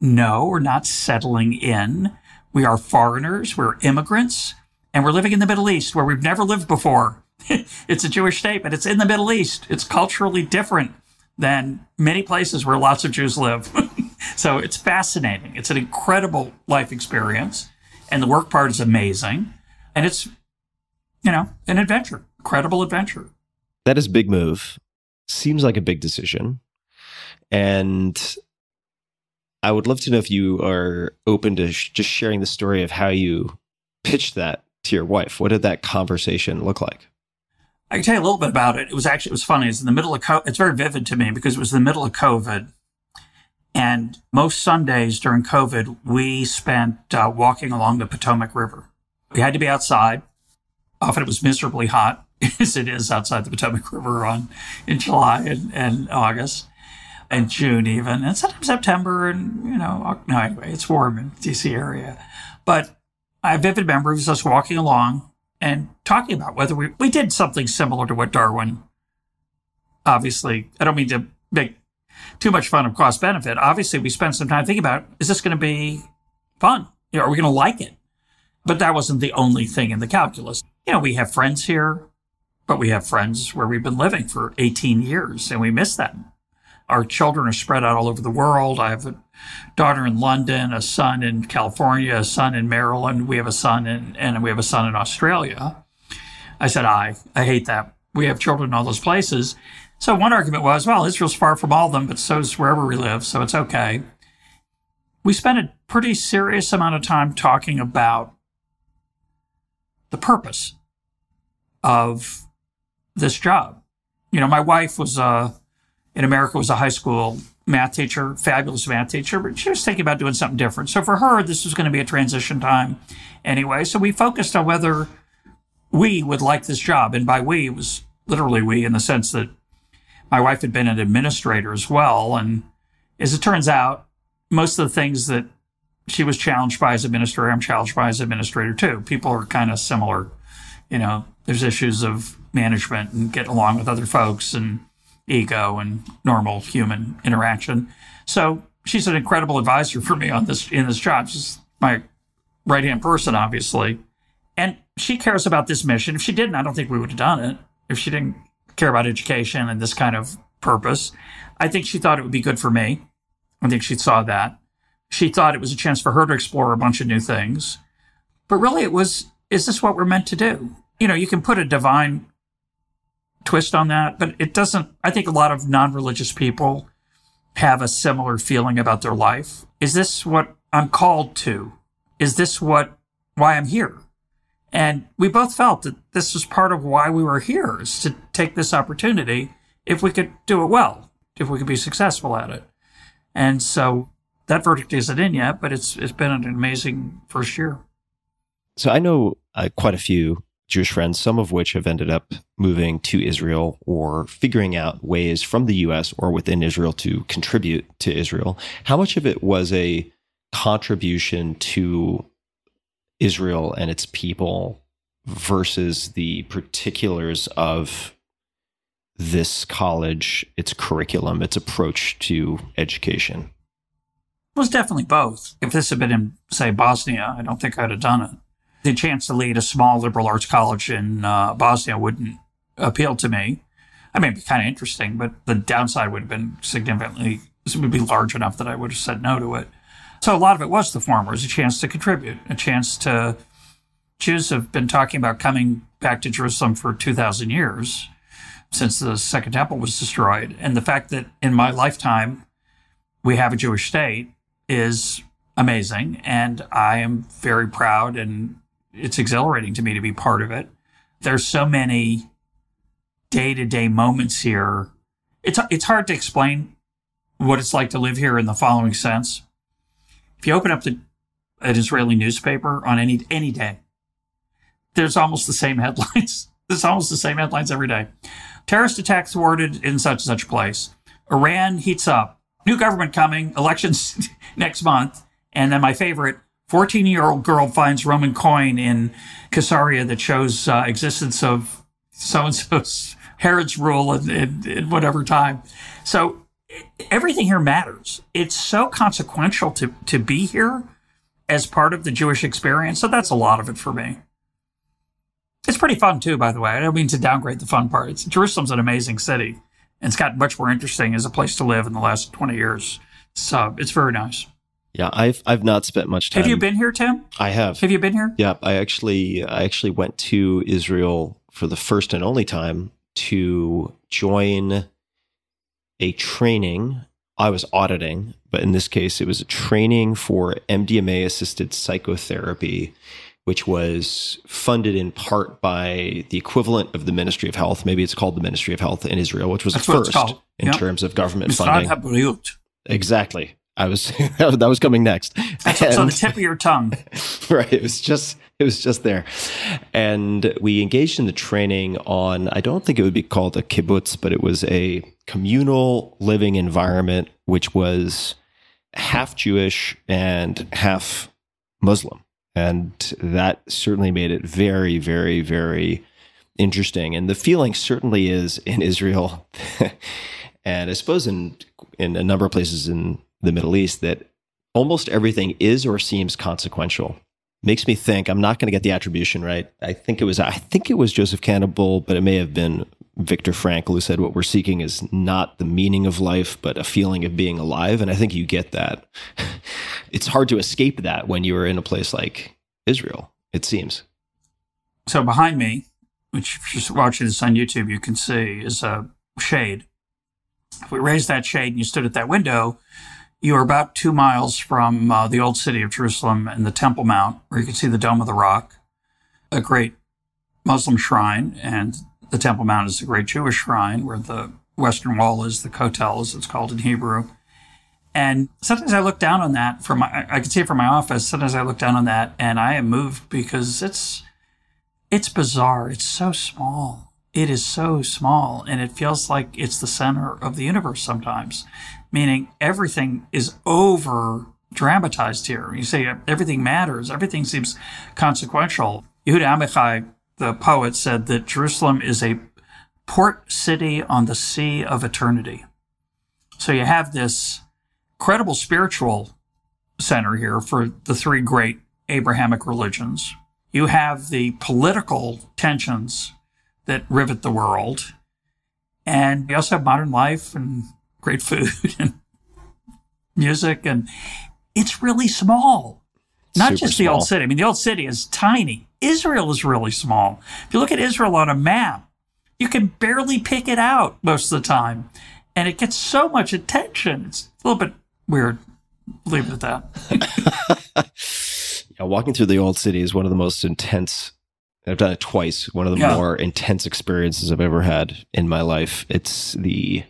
No, we're not settling in. We are foreigners. We're immigrants, and we're living in the Middle East where we've never lived before. it's a Jewish state, but it's in the Middle East. It's culturally different than many places where lots of Jews live. so it's fascinating. It's an incredible life experience. And the work part is amazing. And it's, you know, an adventure, incredible adventure. That is big move. Seems like a big decision. And I would love to know if you are open to sh- just sharing the story of how you pitched that to your wife. What did that conversation look like? I can tell you a little bit about it. It was actually it was funny. It's in the middle of co- it's very vivid to me because it was the middle of COVID, and most Sundays during COVID we spent uh, walking along the Potomac River. We had to be outside. Often it was miserably hot, as it is outside the Potomac River on in July and, and August and June even, and sometimes September, and you know, no, anyway, it's warm in DC area. But I have vivid memories of us walking along and talking about whether we we did something similar to what Darwin. Obviously, I don't mean to make too much fun of cost benefit. Obviously, we spent some time thinking about is this going to be fun? You know, are we going to like it? But that wasn't the only thing in the calculus. You know, we have friends here, but we have friends where we've been living for 18 years and we miss them. Our children are spread out all over the world. I have a daughter in London, a son in California, a son in Maryland. We have a son in, and we have a son in Australia. I said, I, I hate that. We have children in all those places. So one argument was, well, Israel's far from all of them, but so is wherever we live. So it's okay. We spent a pretty serious amount of time talking about the purpose of this job. You know, my wife was a, in America was a high school math teacher, fabulous math teacher, but she was thinking about doing something different. So for her, this was going to be a transition time anyway. So we focused on whether we would like this job. And by we, it was literally we in the sense that my wife had been an administrator as well. And as it turns out, most of the things that she was challenged by as administrator, I'm challenged by as administrator too. People are kind of similar. You know, there's issues of management and getting along with other folks and ego and normal human interaction. So she's an incredible advisor for me on this in this job. She's my right hand person, obviously, and she cares about this mission. If she didn't, I don't think we would have done it. If she didn't care about education and this kind of purpose, I think she thought it would be good for me. I think she saw that. She thought it was a chance for her to explore a bunch of new things. But really, it was, is this what we're meant to do? You know, you can put a divine twist on that, but it doesn't. I think a lot of non religious people have a similar feeling about their life. Is this what I'm called to? Is this what, why I'm here? And we both felt that this was part of why we were here is to take this opportunity if we could do it well, if we could be successful at it. And so that verdict isn't in yet, but it's, it's been an amazing first year. So I know uh, quite a few Jewish friends, some of which have ended up moving to Israel or figuring out ways from the US or within Israel to contribute to Israel. How much of it was a contribution to Israel and its people versus the particulars of this college, its curriculum, its approach to education? It was definitely both. If this had been in, say, Bosnia, I don't think I'd have done it the chance to lead a small liberal arts college in uh, Bosnia wouldn't appeal to me. I mean, it'd be kind of interesting, but the downside would have been significantly, it would be large enough that I would have said no to it. So a lot of it was the former, was a chance to contribute, a chance to. Jews have been talking about coming back to Jerusalem for 2,000 years since the Second Temple was destroyed. And the fact that in my lifetime we have a Jewish state is amazing. And I am very proud and it's exhilarating to me to be part of it. There's so many day to day moments here. It's, it's hard to explain what it's like to live here in the following sense. If you open up the, an Israeli newspaper on any, any day, there's almost the same headlines. There's almost the same headlines every day. Terrorist attack thwarted in such and such place. Iran heats up. New government coming. Elections next month. And then my favorite, 14 year old girl finds Roman coin in Caesarea that shows uh, existence of so and so's Herod's rule in, whatever time. So everything here matters. It's so consequential to, to be here as part of the Jewish experience. So that's a lot of it for me. It's pretty fun too, by the way. I don't mean to downgrade the fun part. It's, Jerusalem's an amazing city. And it's gotten much more interesting as a place to live in the last 20 years. So it's very nice. Yeah, I've I've not spent much time. Have you been here, Tim? I have. Have you been here? Yeah, I actually I actually went to Israel for the first and only time to join a training. I was auditing, but in this case, it was a training for MDMA assisted psychotherapy, which was funded in part by the equivalent of the Ministry of Health. Maybe it's called the Ministry of Health in Israel, which was That's what first in Yep. terms of government funding. Exactly. I was that was coming next. That's what's on the tip of your tongue. right it was just it was just there and we engaged in the training on i don't think it would be called a kibbutz but it was a communal living environment which was half jewish and half muslim and that certainly made it very very very interesting and the feeling certainly is in israel and i suppose in in a number of places in the middle east that almost everything is or seems consequential. Makes me think I'm not going to get the attribution right. I think it was I think it was Joseph Campbell, but it may have been Viktor Frankl who said what we're seeking is not the meaning of life, but a feeling of being alive. And I think you get that. it's hard to escape that when you are in a place like Israel. It seems. So behind me, which if you're watching this on YouTube, you can see is a shade. If we raised that shade and you stood at that window, you are about two miles from uh, the old city of Jerusalem and the Temple Mount, where you can see the Dome of the Rock, a great Muslim shrine, and the Temple Mount is a great Jewish shrine, where the Western Wall is, the Kotel, as it's called in Hebrew. And sometimes I look down on that from my, I can see it from my office. Sometimes I look down on that and I am moved because it's, it's bizarre. It's so small. It is so small and it feels like it's the center of the universe sometimes, meaning everything is over dramatized here. You say everything matters. Everything seems consequential. Yehuda Amichai, the poet, said that Jerusalem is a port city on the sea of eternity. So you have this credible spiritual center here for the three great Abrahamic religions. You have the political tensions that rivet the world. And you also have modern life and great food and music. And it's really small. Not Super just the old city. I mean, the old city is tiny. Israel is really small. If you look at Israel on a map, you can barely pick it out most of the time. And it gets so much attention. It's a little bit weird. Leave it at that. Yeah, walking through the old city is one of the most intense. I've done it twice. One of the Yeah. more intense experiences I've ever had in my life. It's the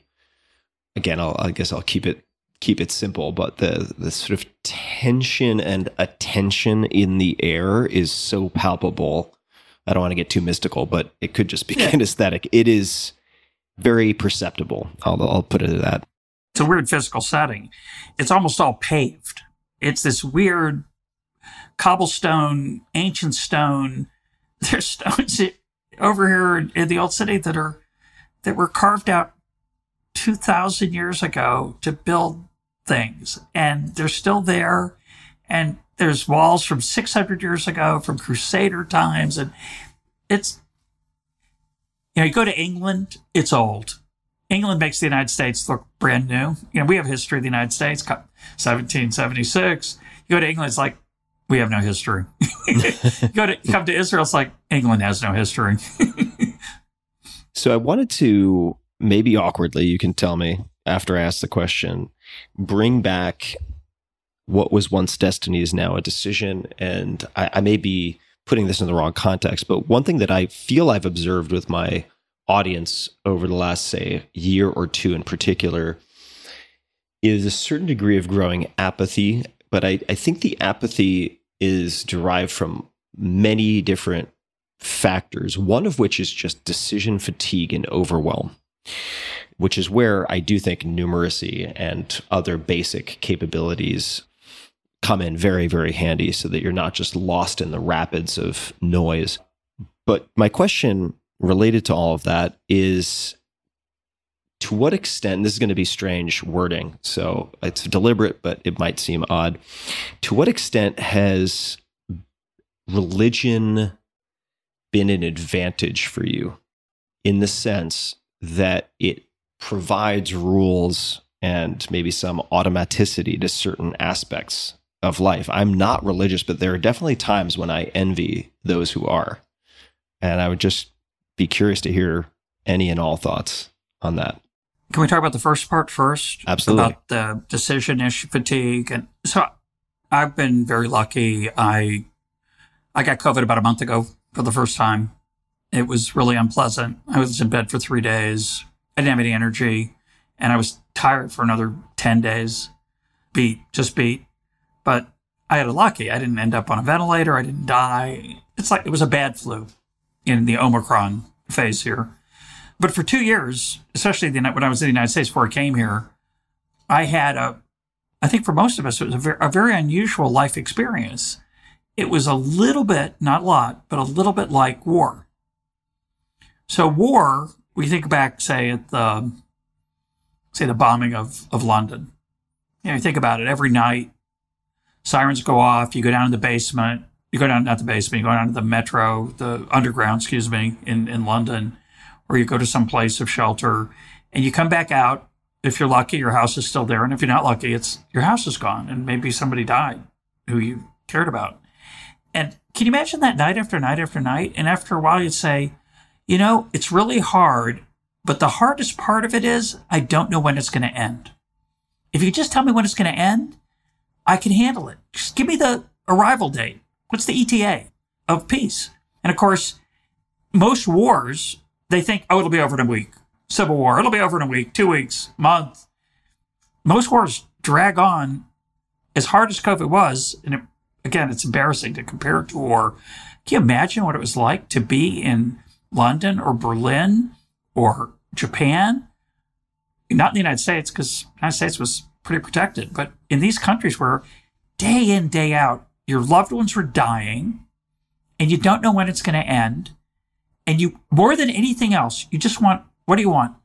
again. I'll, I guess I'll keep it keep it simple, but the the sort of tension and attention in the air is so palpable. I don't want to get too mystical, but it could just be Yeah. kinesthetic. It is very perceptible. I'll I'll put it at that. It's a weird physical setting. It's almost all paved. It's this weird cobblestone, ancient stone. There's stones over here in the old city that are that were carved out two thousand years ago to build things, and they're still there. And there's walls from six hundred years ago, from Crusader times, and it's you know you go to England, it's old. England makes the United States look brand new. You know, we have history of the United States, 1776. You go to England, it's like, we have no history. you go to, come to Israel, it's like, England has no history. So I wanted to maybe awkwardly, you can tell me after I ask the question, bring back what was once destiny is now a decision. And I, I may be putting this in the wrong context, but one thing that I feel I've observed with my audience over the last, say, year or two in particular is a certain degree of growing apathy. But I, I think the apathy is derived from many different factors, one of which is just decision fatigue and overwhelm, which is where I do think numeracy and other basic capabilities come in very, very handy so that you're not just lost in the rapids of noise. But my question related to all of that is to what extent, this is going to be strange wording, so it's deliberate, but it might seem odd. To what extent has religion been an advantage for you in the sense that it provides rules and maybe some automaticity to certain aspects of life. I'm not religious, but there are definitely times when I envy those who are. And I would just be curious to hear any and all thoughts on that. Can we talk about the first part first? Absolutely. About the decision issue fatigue. And so I've been very lucky. I I got COVID about a month ago for the first time. It was really unpleasant. I was in bed for three days. I didn't have any energy and I was tired for another 10 days. Beat, just beat. But I had a lucky. I didn't end up on a ventilator. I didn't die. It's like it was a bad flu in the Omicron phase here. But for two years, especially the, when I was in the United States before I came here, I had a, I think for most of us, it was a very, a very unusual life experience. It was a little bit, not a lot, but a little bit like war. So war, we think back, say, at the, say, the bombing of, of London. You know, you think about it every night, sirens go off, you go down to the basement, you go down, not the basement, you go down to the metro, the underground, excuse me, in, in London, or you go to some place of shelter and you come back out. If you're lucky, your house is still there. And if you're not lucky, it's your house is gone and maybe somebody died who you cared about. And can you imagine that night after night after night? And after a while, you'd say, you know, it's really hard, but the hardest part of it is I don't know when it's going to end. If you just tell me when it's going to end, I can handle it. Just give me the arrival date. What's the ETA of peace? And of course, most wars, they think, oh, it'll be over in a week. Civil War, it'll be over in a week, two weeks, month. Most wars drag on as hard as COVID was. And it, again, it's embarrassing to compare it to war. Can you imagine what it was like to be in London or Berlin or Japan? Not in the United States, because the United States was pretty protected, but in these countries where day in, day out, your loved ones were dying and you don't know when it's going to end. And you, more than anything else, you just want, what do you want?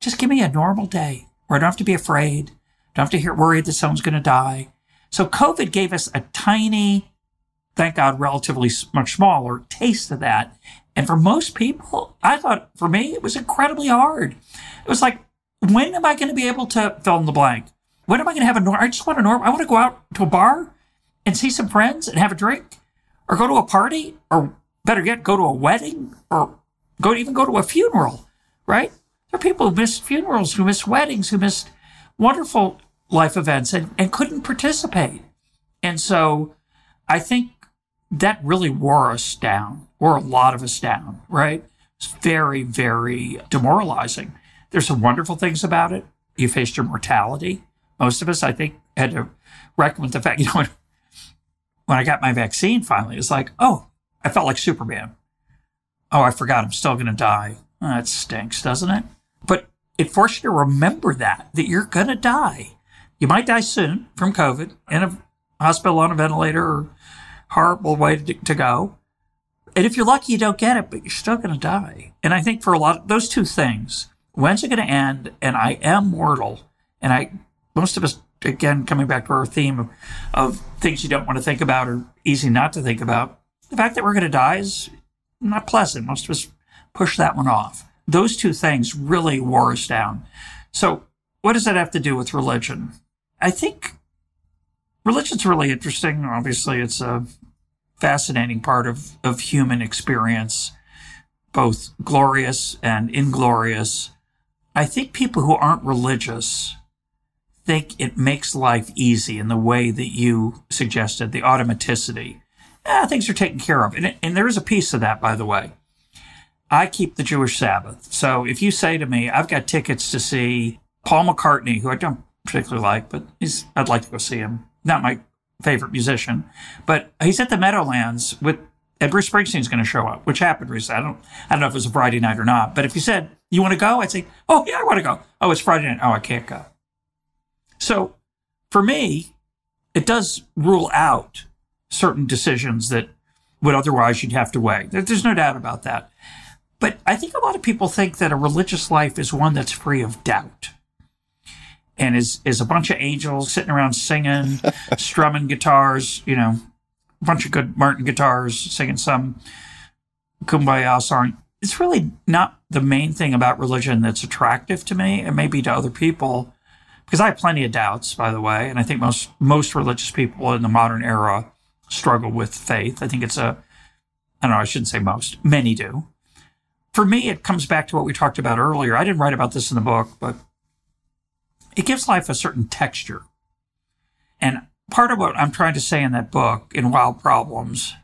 Just give me a normal day where I don't have to be afraid. Don't have to hear worried that someone's going to die. So COVID gave us a tiny, thank God, relatively much smaller taste of that. And for most people, I thought for me, it was incredibly hard. It was like, when am I going to be able to fill in the blank? When am I going to have a norm? I just want a norm. I want to go out to a bar and see some friends and have a drink or go to a party or better yet, go to a wedding or go even go to a funeral, right? There are people who miss funerals, who miss weddings, who missed wonderful life events and, and couldn't participate. And so I think that really wore us down, wore a lot of us down, right? It's very, very demoralizing. There's some wonderful things about it. You faced your mortality. Most of us, I think, had to reckon with the fact, you know, when, I got my vaccine finally, it's like, oh, I felt like Superman. Oh, I forgot I'm still going to die. That stinks, doesn't it? But it forced you to remember that, that you're going to die. You might die soon from COVID in a hospital on a ventilator or horrible way to, to go. And if you're lucky, you don't get it, but you're still going to die. And I think for a lot of those two things, when's it going to end? And I am mortal. And I, most of us, again, coming back to our theme of, of things you don't want to think about or easy not to think about, the fact that we're going to die is not pleasant. Most of us push that one off. Those two things really wore us down. So what does that have to do with religion? I think religion's really interesting. Obviously, it's a fascinating part of, of human experience, both glorious and inglorious. I think people who aren't religious think it makes life easy in the way that you suggested, the automaticity. Eh, things are taken care of. And, and there is a piece of that, by the way. I keep the Jewish Sabbath. So if you say to me, I've got tickets to see Paul McCartney, who I don't particularly like, but I'd like to go see him. Not my favorite musician, but he's at the Meadowlands with, and Bruce Springsteen's going to show up, which happened recently. I don't, I don't know if it was a Friday night or not, but if you said, you want to go? I'd say, oh yeah, I want to go. Oh, it's Friday night. Oh, I can't go. So for me, it does rule out certain decisions that would otherwise you'd have to weigh. There's no doubt about that. But I think a lot of people think that a religious life is one that's free of doubt and is, is a bunch of angels sitting around singing, strumming guitars, you know, a bunch of good Martin guitars, singing some kumbaya song. it's really not the main thing about religion that's attractive to me. It may be to other people because I have plenty of doubts, by the way. And I think most, most religious people in the modern era struggle with faith. I think it's a, I don't know, I shouldn't say most, many do. For me, it comes back to what we talked about earlier. I didn't write about this in the book, but it gives life a certain texture. And part of what I'm trying to say in that book, in Wild Problems,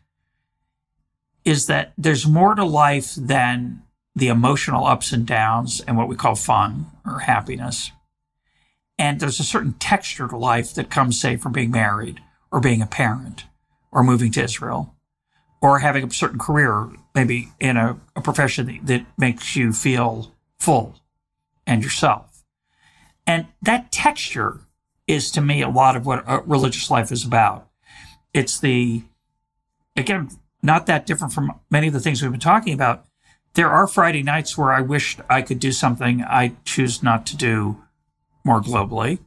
is that there's more to life than the emotional ups and downs and what we call fun or happiness. And there's a certain texture to life that comes, say, from being married or being a parent or moving to Israel or having a certain career, maybe in a, a profession that, that makes you feel full and yourself. And that texture is to me a lot of what a religious life is about. It's the, again, not that different from many of the things we've been talking about. There are Friday nights where I wished I could do something I choose not to do more globally.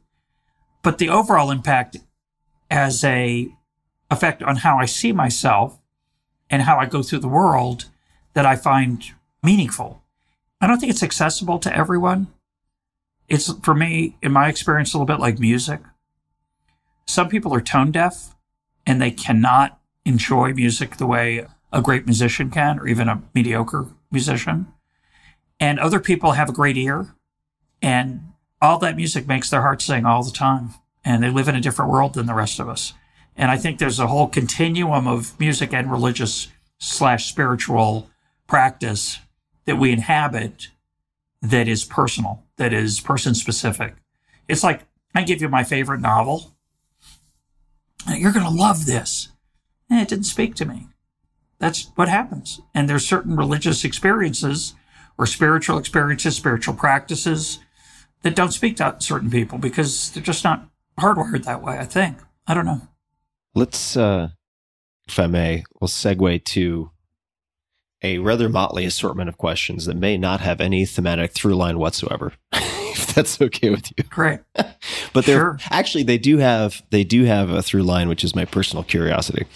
But the overall impact as a effect on how I see myself and how I go through the world that I find meaningful. I don't think it's accessible to everyone. It's for me, in my experience, a little bit like music. Some people are tone deaf and they cannot enjoy music the way a great musician can, or even a mediocre musician. And other people have a great ear and all that music makes their heart sing all the time. And they live in a different world than the rest of us. And I think there's a whole continuum of music and religious slash spiritual practice that we inhabit that is personal, that is person specific. It's like I give you my favorite novel. You're going to love this. And it didn't speak to me. That's what happens. And there's certain religious experiences or spiritual experiences, spiritual practices that don't speak to certain people because they're just not hardwired that way, I think. I don't know. Let's, uh, if I may, we'll segue to a rather motley assortment of questions that may not have any thematic through line whatsoever. if that's okay with you. Great. but they're sure. actually they do have they do have a through line, which is my personal curiosity.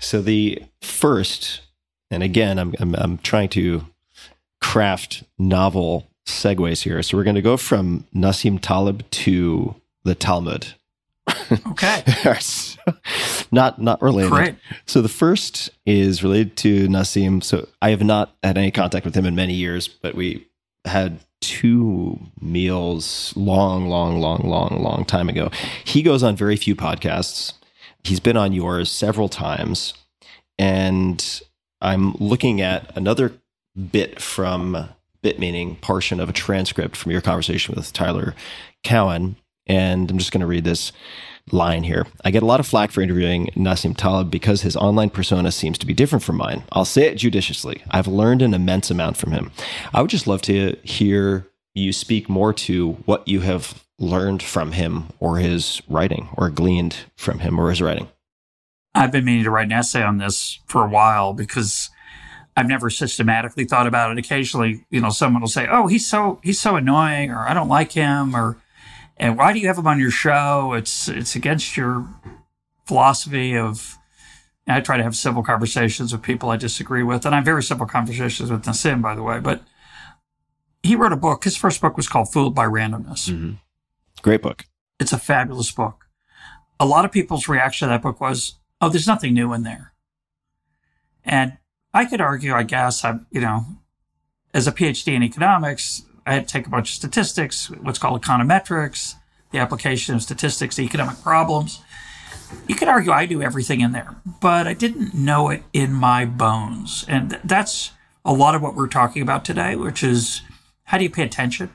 So the first, and again, I'm I'm, I'm trying to craft novel segues here. So we're going to go from Nassim Taleb to the Talmud. Okay. not not related. Great. So the first is related to Nassim. So I have not had any contact with him in many years, but we had two meals long, long, long, long, long time ago. He goes on very few podcasts. He's been on yours several times. And I'm looking at another bit from bit meaning portion of a transcript from your conversation with Tyler Cowen. And I'm just going to read this line here. I get a lot of flack for interviewing Nassim Taleb because his online persona seems to be different from mine. I'll say it judiciously. I've learned an immense amount from him. I would just love to hear you speak more to what you have learned from him or his writing or gleaned from him or his writing. I've been meaning to write an essay on this for a while because I've never systematically thought about it. Occasionally, you know, someone will say, "Oh, he's so he's so annoying," or "I don't like him," or and why do you have him on your show? It's it's against your philosophy of. I try to have civil conversations with people I disagree with, and I have very civil conversations with Nassim, by the way. But he wrote a book. His first book was called "Fooled by Randomness." Mm-hmm. Great book. It's a fabulous book. A lot of people's reaction to that book was, "Oh, there's nothing new in there," and I could argue, I guess, I you know, as a PhD in economics, I had to take a bunch of statistics, what's called econometrics, the application of statistics to economic problems. You could argue I do everything in there, but I didn't know it in my bones. And that's a lot of what we're talking about today, which is how do you pay attention?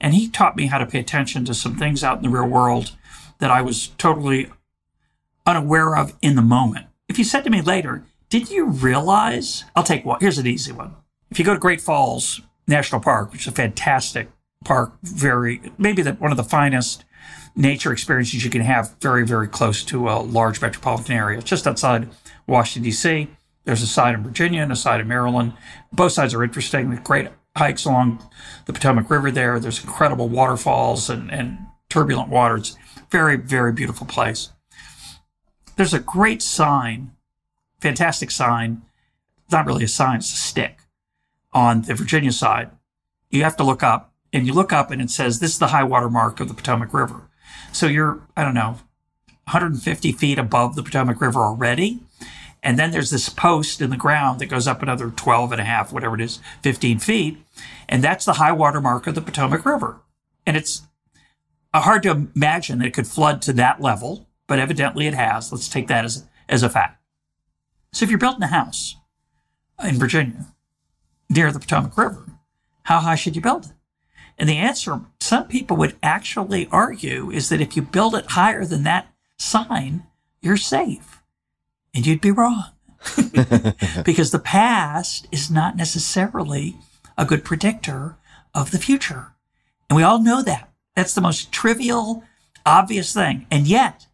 And he taught me how to pay attention to some things out in the real world that I was totally unaware of in the moment. If you said to me later, did you realize? I'll take one. Here's an easy one. If you go to Great Falls National Park, which is a fantastic park, very maybe the, one of the finest nature experiences you can have, very very close to a large metropolitan area. It's just outside Washington D.C. There's a side in Virginia and a side in Maryland. Both sides are interesting. Great hikes along the Potomac River there. There's incredible waterfalls and, and turbulent water. It's very very beautiful place. There's a great sign, fantastic sign. Not really a sign; it's a stick on the Virginia side, you have to look up and you look up and it says this is the high water mark of the Potomac River. So you're, I don't know, 150 feet above the Potomac River already. And then there's this post in the ground that goes up another 12 and a half, whatever it is, 15 feet. And that's the high water mark of the Potomac River. And it's uh, hard to imagine that it could flood to that level, but evidently it has. Let's take that as, as a fact. So if you're building a house in Virginia near the Potomac River, how high should you build it? And the answer, some people would actually argue, is that if you build it higher than that sign, you're safe. And you'd be wrong. because the past is not necessarily a good predictor of the future. And we all know that. That's the most trivial, obvious thing. And yet,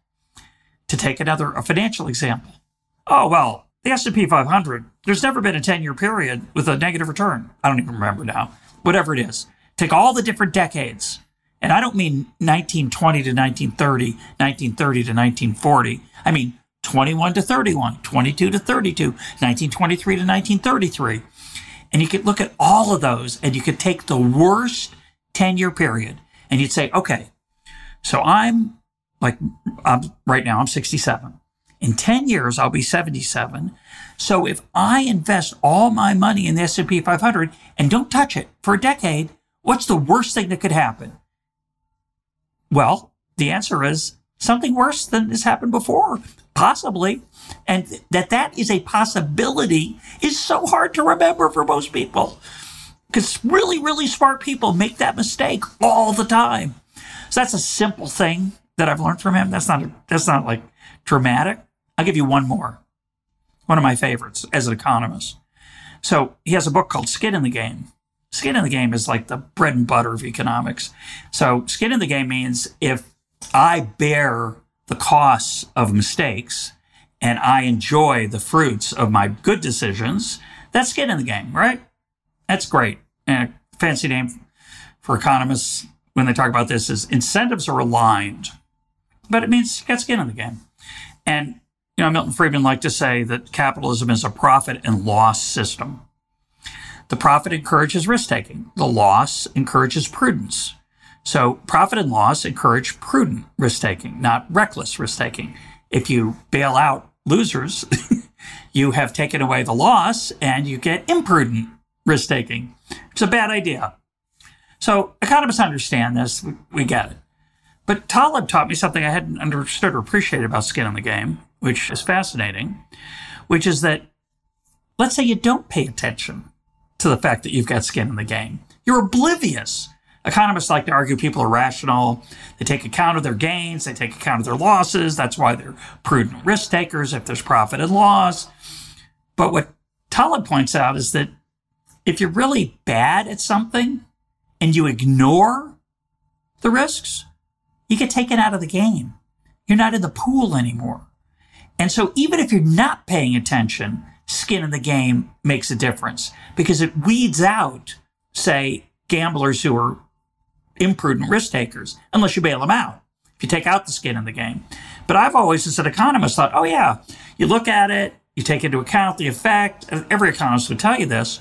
to take another a financial example, oh well, the S&P 500, there's never been a 10-year period with a negative return. I don't even remember now. Whatever it is. Take all the different decades. And I don't mean 1920 to 1930, 1930 to 1940. I mean 21 to 31, 22 to 32, 1923 to 1933. And you could look at all of those and you could take the worst 10 year period and you'd say, okay, so I'm like, I'm, right now I'm 67. In 10 years, I'll be 77. So if I invest all my money in the S&P 500 and don't touch it for a decade, what's the worst thing that could happen? Well, the answer is something worse than has happened before, possibly. And that that is a possibility is so hard to remember for most people because really, really smart people make that mistake all the time. So that's a simple thing that I've learned from him. That's not, that's not like dramatic. I'll give you one more. One of my favorites as an economist. So he has a book called Skin in the Game. Skin in the game is like the bread and butter of economics. So skin in the game means if I bear the costs of mistakes and I enjoy the fruits of my good decisions, that's skin in the game, right? That's great. And a fancy name for economists when they talk about this is incentives are aligned, but it means get skin in the game. And, you know, Milton Friedman liked to say that capitalism is a profit and loss system. The profit encourages risk taking. The loss encourages prudence. So profit and loss encourage prudent risk taking, not reckless risk taking. If you bail out losers, you have taken away the loss and you get imprudent risk taking. It's a bad idea. So economists understand this. We, get it. But Taleb taught me something I hadn't understood or appreciated about skin in the game, which is fascinating, which is that let's say you don't pay attention to the fact that you've got skin in the game. You're oblivious. Economists like to argue people are rational. They take account of their gains. They take account of their losses. That's why they're prudent risk takers if there's profit and loss. But what Taleb points out is that if you're really bad at something and you ignore the risks, you get taken out of the game. You're not in the pool anymore. And so even if you're not paying attention, skin in the game makes a difference because it weeds out, say, gamblers who are imprudent risk takers, unless you bail them out. If you take out the skin in the game. But I've always, as an economist, thought, oh, yeah, you look at it, you take into account the effect. Every economist would tell you this.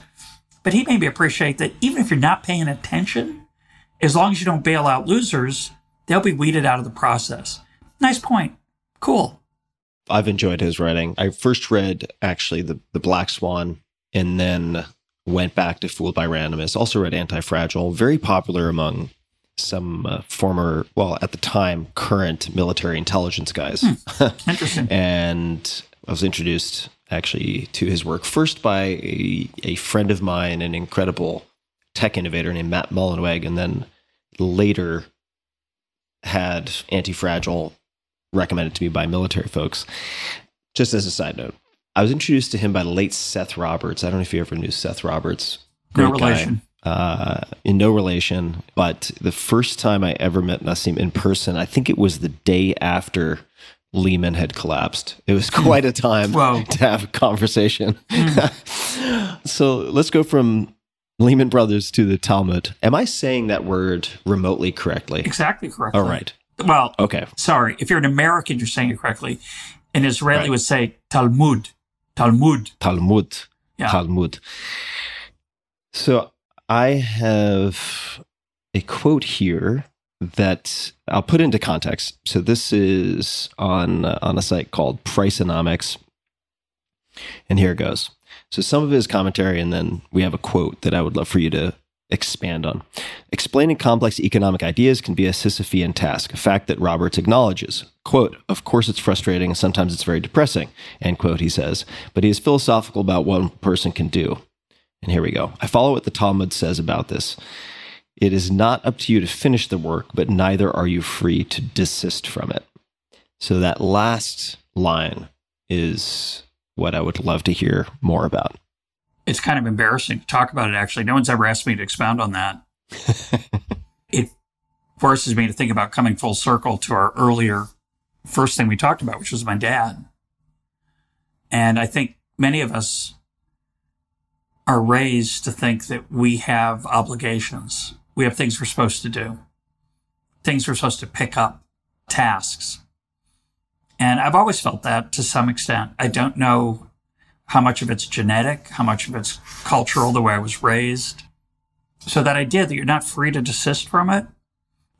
But he made me appreciate that even if you're not paying attention, as long as you don't bail out losers, they'll be weeded out of the process. Nice point. Cool. I've enjoyed his writing. I first read actually the the Black Swan, and then went back to Fooled by Randomness. Also read Anti Fragile, very popular among some uh, former, well, at the time, current military intelligence guys. Hmm. Interesting. and I was introduced actually to his work first by a, a friend of mine, an incredible tech innovator named Matt Mullenweg, and then later had Anti Fragile recommended to me by military folks. Just as a side note, I was introduced to him by the late Seth Roberts. I don't know if you ever knew Seth Roberts. no relation. Uh, in no relation, but the first time I ever met Nassim in person, I think it was the day after Lehman had collapsed. It was quite a time to have a conversation. so let's go from Lehman Brothers to the Talmud. Am I saying that word remotely correctly? Exactly correct. All right. Well, Okay. sorry. If you're an American, you're saying it correctly. An Israeli Right. would say Talmud. Talmud. Talmud. Yeah. Talmud. So I have a quote here that I'll put into context. So this is on uh, on a site called Priceonomics, and here it goes. So some of his commentary, and then we have a quote that I would love for you to expand on. Explaining complex economic ideas can be a Sisyphean task, a fact that Roberts acknowledges. Quote, of course it's frustrating and sometimes it's very depressing, end quote, he says, but he is philosophical about what one person can do. And here we go. I follow what the Talmud says about this. It is not up to you to finish the work, but neither are you free to desist from it. So that last line is what I would love to hear more about. It's kind of embarrassing to talk about it, actually. No one's ever asked me to expound on that. it forces me to think about coming full circle to our earlier first thing we talked about, which was my dad. And I think many of us are raised to think that we have obligations. We have things we're supposed to do, things we're supposed to pick up, tasks. And I've always felt that to some extent. I don't know how much of it's genetic, how much of it's cultural, the way I was raised. So that idea that you're not free to desist from it,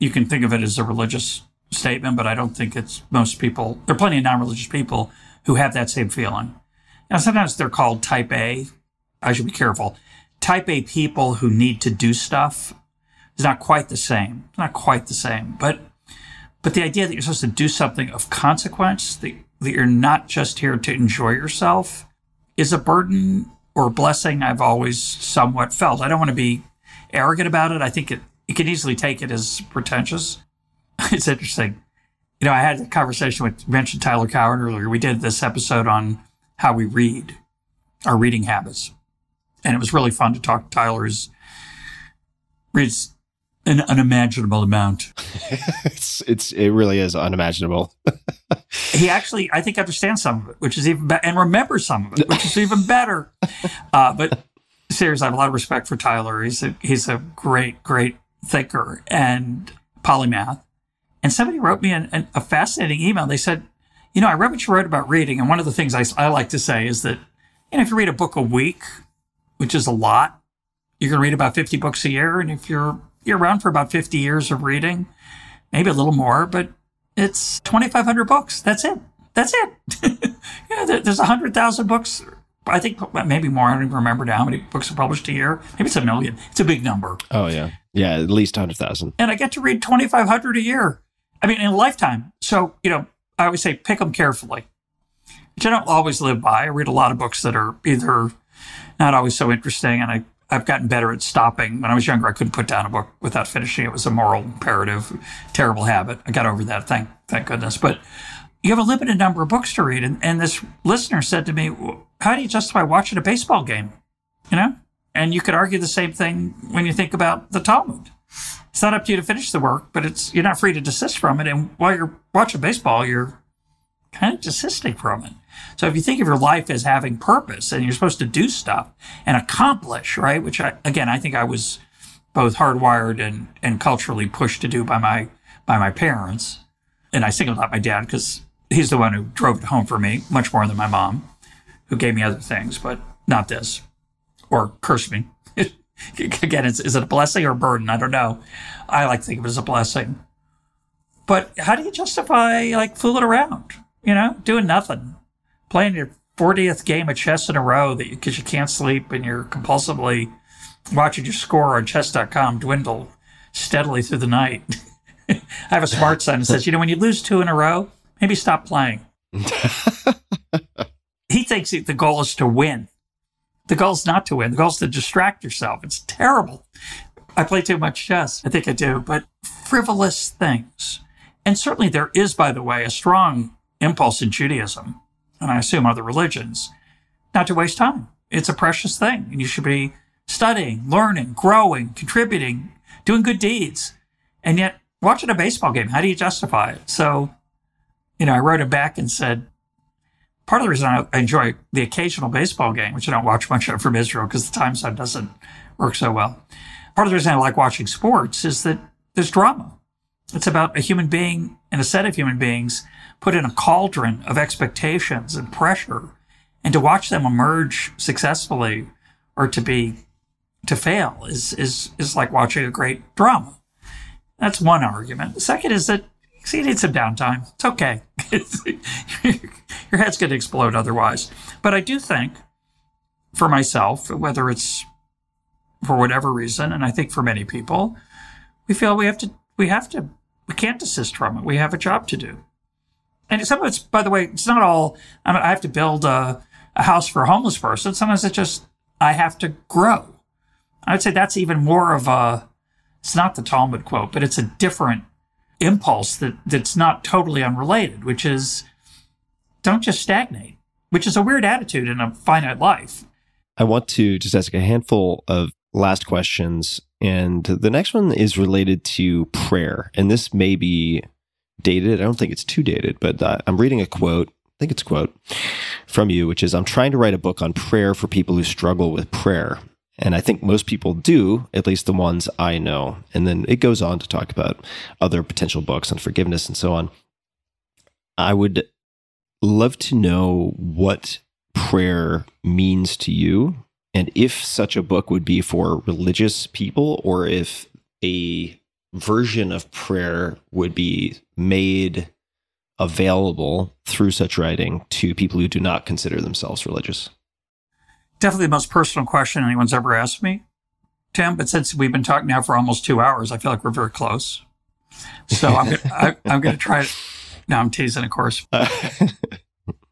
you can think of it as a religious statement, but I don't think it's most people. There are plenty of non-religious people who have that same feeling. Now, sometimes they're called type A. I should be careful. Type A people who need to do stuff is not quite the same. It's not quite the same, but but the idea that you're supposed to do something of consequence, that, that you're not just here to enjoy yourself, is a burden or blessing I've always somewhat felt. I don't want to be arrogant about it. I think it, you can easily take it as pretentious. it's interesting. You know, I had a conversation with, mentioned Tyler Cowen earlier. We did this episode on how we read, our reading habits. And it was really fun to talk to Tyler. He reads an unimaginable amount. it's it's it really is unimaginable. he actually, I think, understands some of it, which is even better, and remembers some of it, which is even better. Uh, but seriously, I have a lot of respect for Tyler. He's a he's a great, great thinker and polymath. And somebody wrote me an, an, a fascinating email. They said, you know, I read what you wrote about reading, and one of the things I, I like to say is that, you know, if you read a book a week, which is a lot, you're going to read about 50 books a year, and if you're you're around for about 50 years of reading, maybe a little more, but it's 2,500 books. That's it. That's it. yeah, there's 100,000 books. I think maybe more. I don't even remember now how many books are published a year. Maybe it's a million. It's a big number. Oh, yeah. Yeah, at least 100,000. And I get to read 2,500 a year. I mean, in a lifetime. So, you know, I always say pick them carefully, which I don't always live by. I read a lot of books that are either not always so interesting and I I've gotten better at stopping. When I was younger, I couldn't put down a book without finishing it. Was a moral imperative, terrible habit. I got over that, thank thank goodness. But you have a limited number of books to read, and, and this listener said to me, "How do you justify watching a baseball game?" You know, and you could argue the same thing when you think about the Talmud. It's not up to you to finish the work, but it's you're not free to desist from it. And while you're watching baseball, you're kind of desisting from it. So if you think of your life as having purpose and you're supposed to do stuff and accomplish, right? Which I, again, I think I was both hardwired and, and culturally pushed to do by my, by my parents. And I singled out my dad because he's the one who drove it home for me much more than my mom, who gave me other things, but not this or cursed me. again, is, is it a blessing or a burden? I don't know. I like to think of it as a blessing. But how do you justify like fooling around? You know, doing nothing, playing your 40th game of chess in a row that because you, you can't sleep and you're compulsively watching your score on chess.com dwindle steadily through the night. I have a smart son that says, you know, when you lose two in a row, maybe stop playing. he thinks the goal is to win. The goal is not to win. The goal is to distract yourself. It's terrible. I play too much chess. I think I do, but frivolous things. And certainly there is, by the way, a strong impulse in Judaism and I assume other religions, not to waste time. It's a precious thing, and you should be studying, learning, growing, contributing, doing good deeds. And yet, watching a baseball game, how do you justify it? So, you know, I wrote him back and said, part of the reason I enjoy the occasional baseball game, which I don't watch much of from Israel because the time zone doesn't work so well. Part of the reason I like watching sports is that there's drama. It's about a human being and a set of human beings put in a cauldron of expectations and pressure and to watch them emerge successfully or to be to fail is is is like watching a great drama. That's one argument. The second is that see, you need some downtime. It's okay. Your head's going to explode otherwise. But I do think, for myself, whether it's for whatever reason, and I think for many people, we feel we have to, we have to, we can't desist from it. We have a job to do. And some of it's, by the way, it's not all, I, mean, I have to build a, a house for a homeless person. Sometimes it's just, I have to grow. I'd say that's even more of a, it's not the Talmud quote, but it's a different impulse that, that's not totally unrelated, which is don't just stagnate, which is a weird attitude in a finite life. I want to just ask a handful of last questions. And the next one is related to prayer. And this may be dated. I don't think it's too dated, but uh, I'm reading a quote. I think it's a quote from you, which is I'm trying to write a book on prayer for people who struggle with prayer. And I think most people do, at least the ones I know. And then it goes on to talk about other potential books on forgiveness and so on. I would love to know what prayer means to you and if such a book would be for religious people or if a version of prayer would be made available through such writing to people who do not consider themselves religious definitely the most personal question anyone's ever asked me, Tim. But since we've been talking now for almost two hours, I feel like we're very close. So I'm gonna, I, am going to try. To, no, I'm teasing, of course.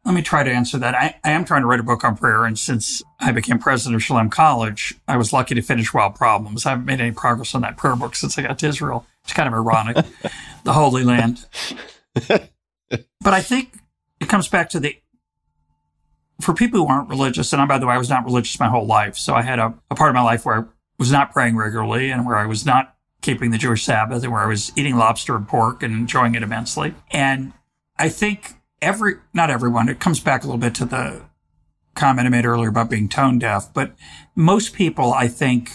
Let me try to answer that. I, I, am trying to write a book on prayer, and since I became president of Shalem College, I was lucky to finish Wild Problems. I haven't made any progress on that prayer book since I got to Israel. It's kind of ironic, the Holy Land. But I think it comes back to the for people who aren't religious, and I, by the way, I was not religious my whole life. So I had a, a part of my life where I was not praying regularly and where I was not keeping the Jewish Sabbath and where I was eating lobster and pork and enjoying it immensely. And I think every, not everyone, it comes back a little bit to the comment I made earlier about being tone deaf, but most people, I think,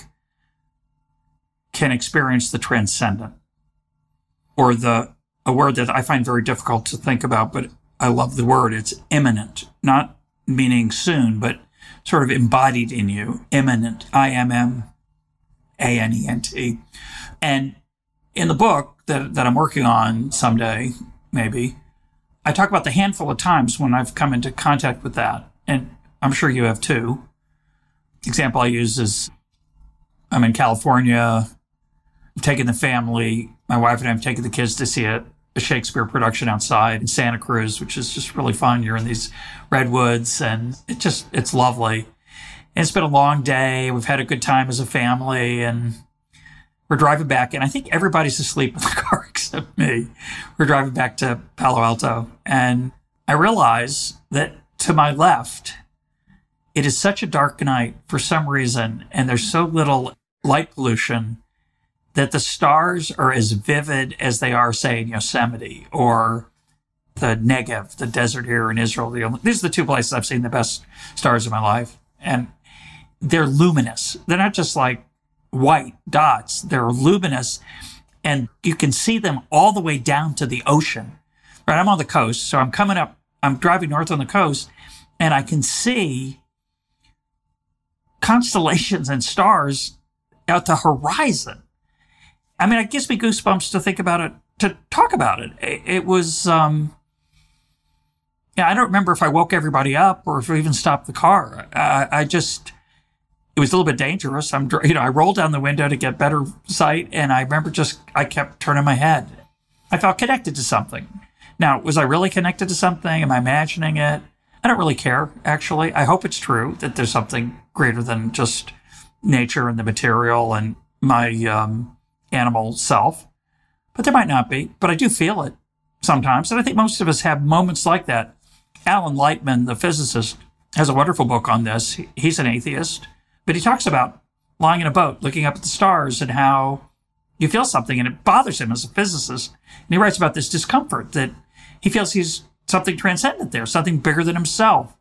can experience the transcendent or the, a word that I find very difficult to think about, but I love the word. It's immanent not meaning soon, but sort of embodied in you, immanent I M M A N E N T. And in the book that, that I'm working on someday, maybe, I talk about the handful of times when I've come into contact with that. And I'm sure you have too. Example I use is I'm in California, I'm taking the family, my wife and I have taken the kids to see it a Shakespeare production outside in Santa Cruz, which is just really fun. You're in these redwoods and it just, it's lovely. And it's been a long day. We've had a good time as a family and we're driving back and I think everybody's asleep in the car except me. We're driving back to Palo Alto and I realize that to my left, it is such a dark night for some reason and there's so little light pollution that the stars are as vivid as they are, say, in Yosemite or the Negev, the desert here in Israel. these are the two places I've seen the best stars of my life. And they're luminous. They're not just like white dots. They're luminous and you can see them all the way down to the ocean. Right. I'm on the coast. So I'm coming up, I'm driving north on the coast and I can see constellations and stars at the horizon. I mean, it gives me goosebumps to think about it, to talk about it. It, it was, um, yeah, I don't remember if I woke everybody up or if I even stopped the car. I, I just, it was a little bit dangerous. I'm, you know, I rolled down the window to get better sight, and I remember just, I kept turning my head. I felt connected to something. Now, was I really connected to something? Am I imagining it? I don't really care, actually. I hope it's true that there's something greater than just nature and the material and my um, animal self, but there might not be. But I do feel it sometimes. And I think most of us have moments like that. Alan Lightman, the physicist, has a wonderful book on this. He's an atheist, but he talks about lying in a boat, looking up at the stars, and how you feel something and it bothers him as a physicist. And he writes about this discomfort that he feels he's something transcendent there, something bigger than himself.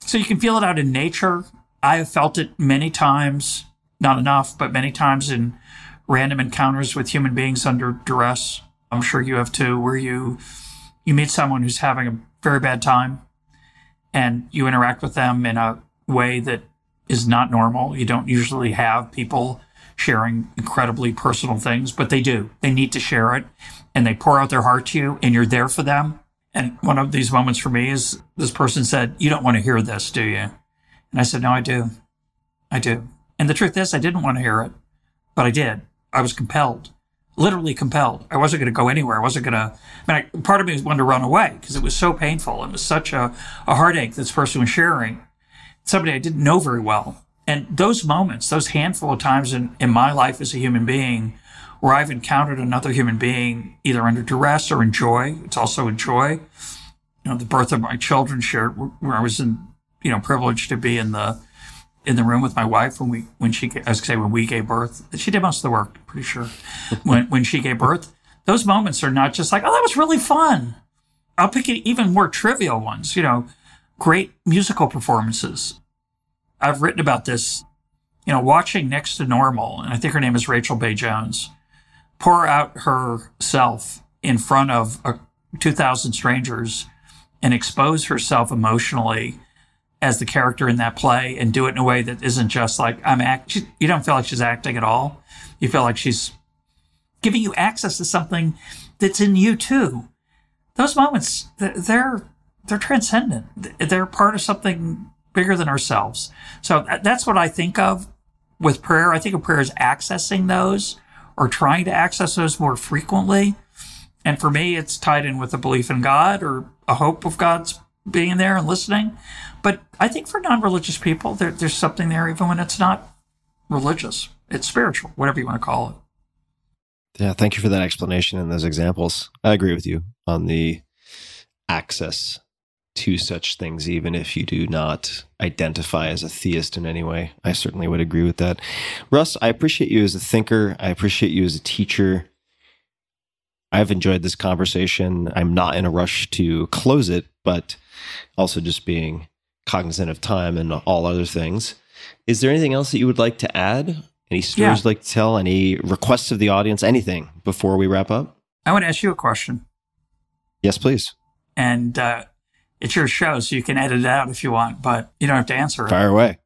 So you can feel it out in nature. I have felt it many times, not enough, but many times in random encounters with human beings under duress. I'm sure you have too, where you you meet someone who's having a very bad time and you interact with them in a way that is not normal. You don't usually have people sharing incredibly personal things, but they do. They need to share it and they pour out their heart to you and you're there for them. And one of these moments for me is this person said, You don't want to hear this, do you? And I said, No, I do. I do. And the truth is, I didn't want to hear it, but I did. I was compelled, literally compelled. I wasn't going to go anywhere. I wasn't going to, I mean, I, part of me wanted to run away because it was so painful. It was such a, a heartache this person was sharing. Somebody I didn't know very well. And those moments, those handful of times in, in my life as a human being where I've encountered another human being either under duress or in joy, it's also in joy. You know, the birth of my children shared where I was in, you know, privileged to be in the, in the room with my wife when we, when she, I was say when we gave birth. She did most of the work, pretty sure. when, when she gave birth, those moments are not just like, oh, that was really fun. I'll pick even more trivial ones, you know, great musical performances, I've written about this, you know, watching Next to Normal, and I think her name is Rachel Bay Jones, pour out herself in front of a 2,000 strangers and expose herself emotionally as the character in that play and do it in a way that isn't just like I'm act. You don't feel like she's acting at all. You feel like she's giving you access to something that's in you too. Those moments, they're they're transcendent. They're part of something bigger than ourselves. So that's what I think of with prayer. I think of prayer as accessing those or trying to access those more frequently. And for me, it's tied in with a belief in God or a hope of God's being there and listening. But I think for non religious people, there, there's something there even when it's not religious. It's spiritual, whatever you want to call it. Yeah, thank you for that explanation and those examples. I agree with you on the access to such things, even if you do not identify as a theist in any way. I certainly would agree with that. Russ, I appreciate you as a thinker. I appreciate you as a teacher. I've enjoyed this conversation. I'm not in a rush to close it, but also just being cognizant of time and all other things. Is there anything else that you would like to add? Any stories yeah. you'd like to tell? Any requests of the audience? Anything before we wrap up? I want to ask you a question. Yes, please. And uh, it's your show, so you can edit it out if you want, but you don't have to answer it. Fire away.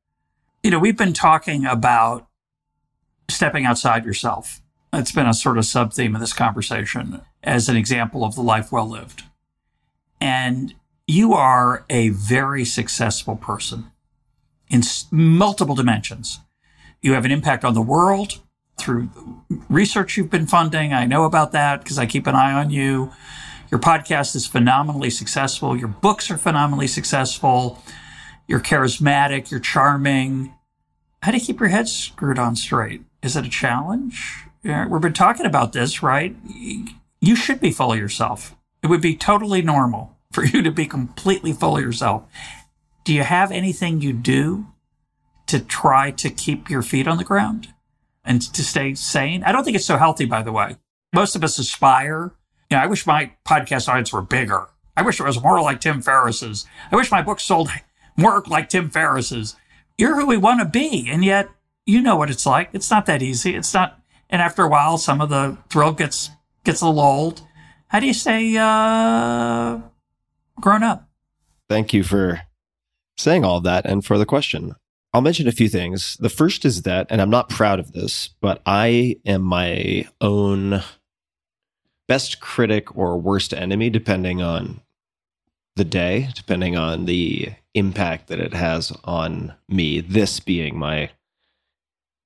You know, we've been talking about stepping outside yourself. It's been a sort of sub theme of this conversation as an example of the life well lived. And you are a very successful person in multiple dimensions. You have an impact on the world through research you've been funding. I know about that because I keep an eye on you. Your podcast is phenomenally successful. Your books are phenomenally successful. You're charismatic. You're charming. How do you keep your head screwed on straight? Is it a challenge? We've been talking about this, right? You should be full of yourself. It would be totally normal for you to be completely full of yourself. Do you have anything you do to try to keep your feet on the ground and to stay sane? I don't think it's so healthy, by the way. Most of us aspire you know, I wish my podcast audience were bigger. I wish it was more like Tim Ferriss's. I wish my book sold more like Tim Ferriss's. You're who we want to be. And yet, you know what it's like. It's not that easy. It's not, and after a while, some of the thrill gets, gets a little old. How do you say uh, grown up? Thank you for saying all that and for the question. I'll mention a few things. The first is that, and I'm not proud of this, but I am my own best critic or worst enemy, depending on the day, depending on the impact that it has on me. This being my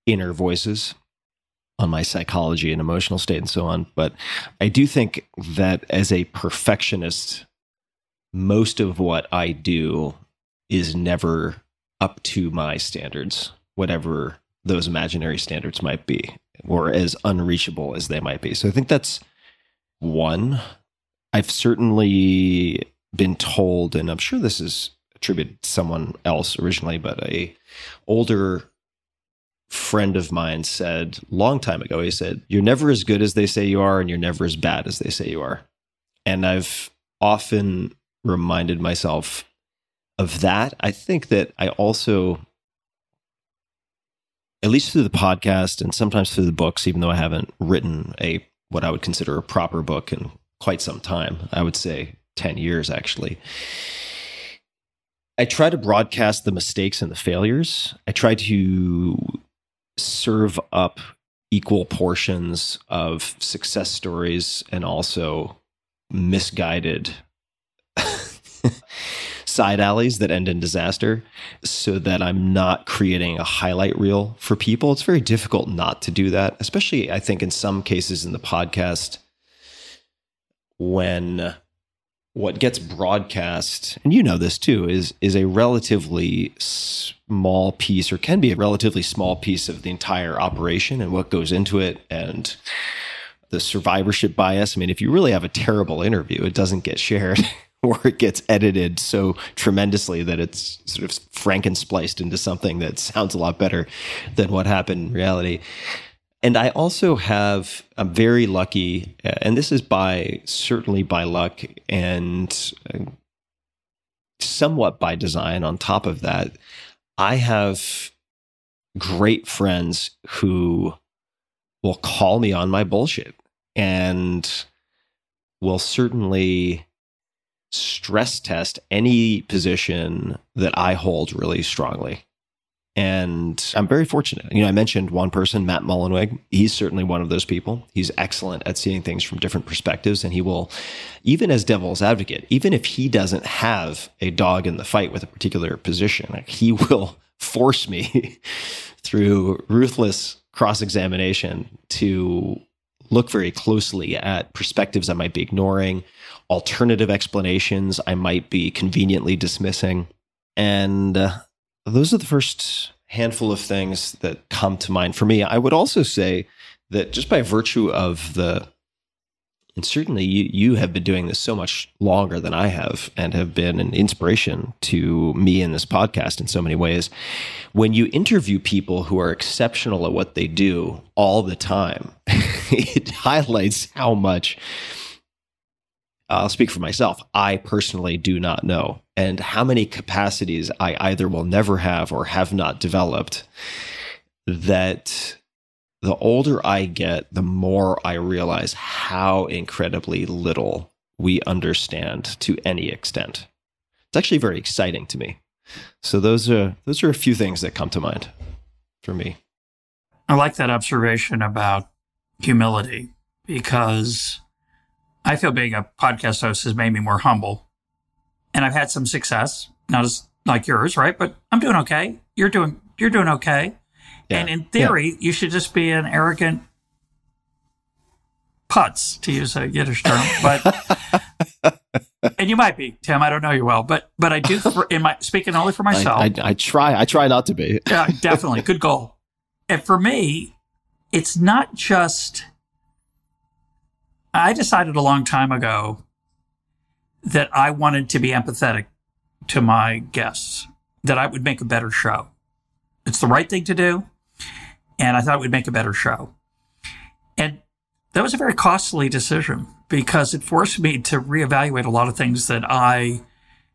inner voices on my psychology and emotional state and so on. But I do think that as a perfectionist, most of what I do is never up to my standards, whatever those imaginary standards might be, or as unreachable as they might be. So I think that's one. I've certainly been told, and I'm sure this is attributed to someone else originally, but a older friend of mine said long time ago, he said, You're never as good as they say you are, and you're never as bad as they say you are. And I've often reminded myself of that. I think that I also, at least through the podcast and sometimes through the books, even though I haven't written a what I would consider a proper book in quite some time. I would say 10 years actually. I try to broadcast the mistakes and the failures. I try to serve up equal portions of success stories and also misguided side alleys that end in disaster so that I'm not creating a highlight reel for people. It's very difficult not to do that, especially I think in some cases in the podcast when what gets broadcast and you know this too is is a relatively small piece or can be a relatively small piece of the entire operation and what goes into it and the survivorship bias i mean if you really have a terrible interview it doesn't get shared or it gets edited so tremendously that it's sort of frankenspliced into something that sounds a lot better than what happened in reality and I also have, I'm very lucky, uh, and this is by certainly by luck and uh, somewhat by design on top of that. I have great friends who will call me on my bullshit and will certainly stress test any position that I hold really strongly. And I'm very fortunate. You know, I mentioned one person, Matt Mullenweg. He's certainly one of those people. He's excellent at seeing things from different perspectives. And he will, even as devil's advocate, even if he doesn't have a dog in the fight with a particular position, he will force me through ruthless cross examination to look very closely at perspectives I might be ignoring, alternative explanations I might be conveniently dismissing. And uh, those are the first handful of things that come to mind for me. I would also say that just by virtue of the and certainly you, you have been doing this so much longer than I have and have been an inspiration to me in this podcast in so many ways. When you interview people who are exceptional at what they do all the time, it highlights how much I'll speak for myself. I personally do not know. And how many capacities I either will never have or have not developed that the older I get, the more I realize how incredibly little we understand to any extent. It's actually very exciting to me. So those are those are a few things that come to mind for me. I like that observation about humility because I feel being a podcast host has made me more humble. And I've had some success, not as like yours, right? But I'm doing okay. You're doing you're doing okay. Yeah. And in theory, yeah. you should just be an arrogant putz, to use a Yiddish term. But and you might be, Tim. I don't know you well, but but I do. For, in my speaking only for myself, I, I, I try. I try not to be. yeah, definitely. Good goal. And for me, it's not just I decided a long time ago that I wanted to be empathetic to my guests, that I would make a better show. It's the right thing to do. And I thought it would make a better show. And that was a very costly decision because it forced me to reevaluate a lot of things that I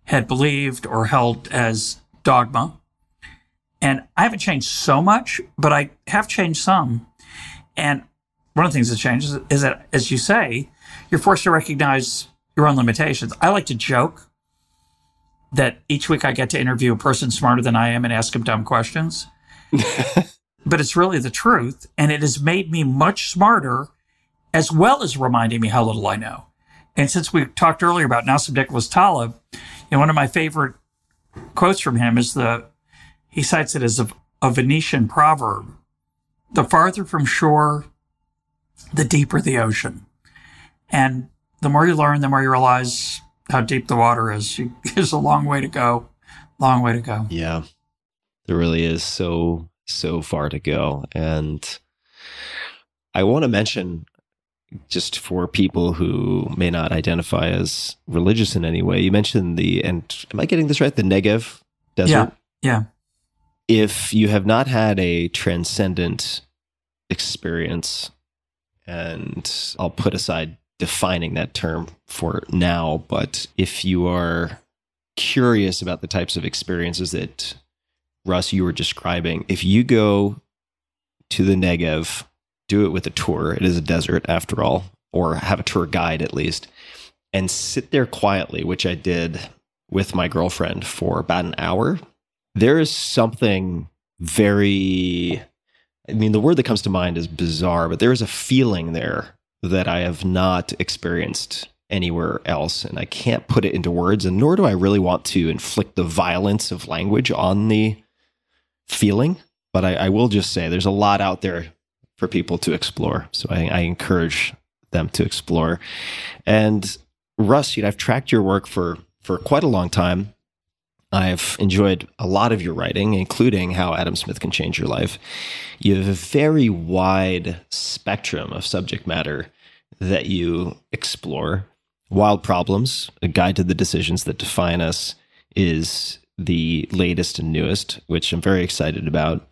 had believed or held as dogma. And I haven't changed so much, but I have changed some. And one of the things that changes is that, as you say, you're forced to recognize your own limitations. I like to joke that each week I get to interview a person smarter than I am and ask them dumb questions. but it's really the truth. And it has made me much smarter as well as reminding me how little I know. And since we talked earlier about Nassim Nicholas Taleb, and one of my favorite quotes from him is the, he cites it as a, a Venetian proverb. The farther from shore the deeper the ocean. And the more you learn, the more you realize how deep the water is. There's a long way to go. Long way to go. Yeah. There really is so, so far to go. And I want to mention just for people who may not identify as religious in any way, you mentioned the, and am I getting this right? The Negev desert? Yeah. Yeah. If you have not had a transcendent experience and I'll put aside defining that term for now. But if you are curious about the types of experiences that Russ you were describing, if you go to the Negev, do it with a tour. It is a desert after all, or have a tour guide at least, and sit there quietly, which I did with my girlfriend for about an hour, there is something very, I mean, the word that comes to mind is bizarre, but there is a feeling there that I have not experienced anywhere else. And I can't put it into words, and nor do I really want to inflict the violence of language on the feeling. But I, I will just say there's a lot out there for people to explore. So I, I encourage them to explore. And Russ, you know, I've tracked your work for for quite a long time. I've enjoyed a lot of your writing, including how Adam Smith can change your life. You have a very wide spectrum of subject matter that you explore. Wild Problems, a guide to the decisions that define us, is the latest and newest, which I'm very excited about.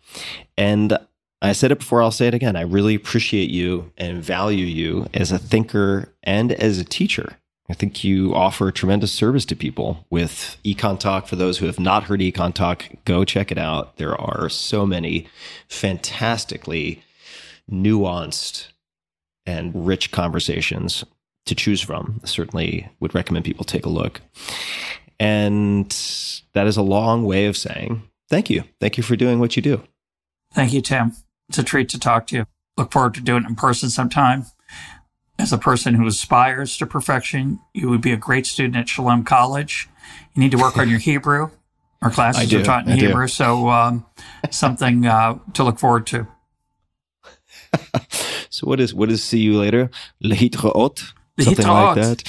And I said it before, I'll say it again. I really appreciate you and value you as a thinker and as a teacher. I think you offer tremendous service to people with EconTalk. For those who have not heard EconTalk, go check it out. There are so many fantastically nuanced and rich conversations to choose from. certainly would recommend people take a look. And that is a long way of saying thank you. Thank you for doing what you do. Thank you, Tim. It's a treat to talk to you. Look forward to doing it in person sometime. As a person who aspires to perfection, you would be a great student at Shalem College. You need to work on your Hebrew. Our classes are taught in I Hebrew, do. so um, something uh, to look forward to. so what is what is see you later? Lehitraot? Something like that.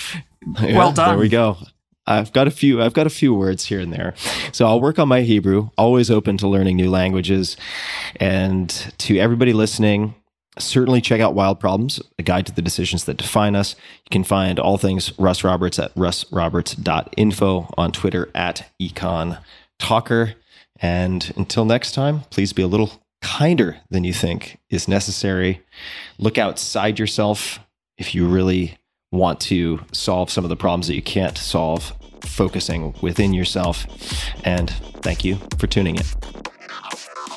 Yeah, well done. There we go. I've got a few I've got a few words here and there. So I'll work on my Hebrew, always open to learning new languages. And to everybody listening, certainly check out Wild Problems, a guide to the decisions that define us. You can find all things Russ Roberts at russroberts.info on Twitter at EconTalker. And until next time, please be a little kinder than you think is necessary. Look outside yourself if you really want to solve some of the problems that you can't solve, focusing within yourself. And thank you for tuning in.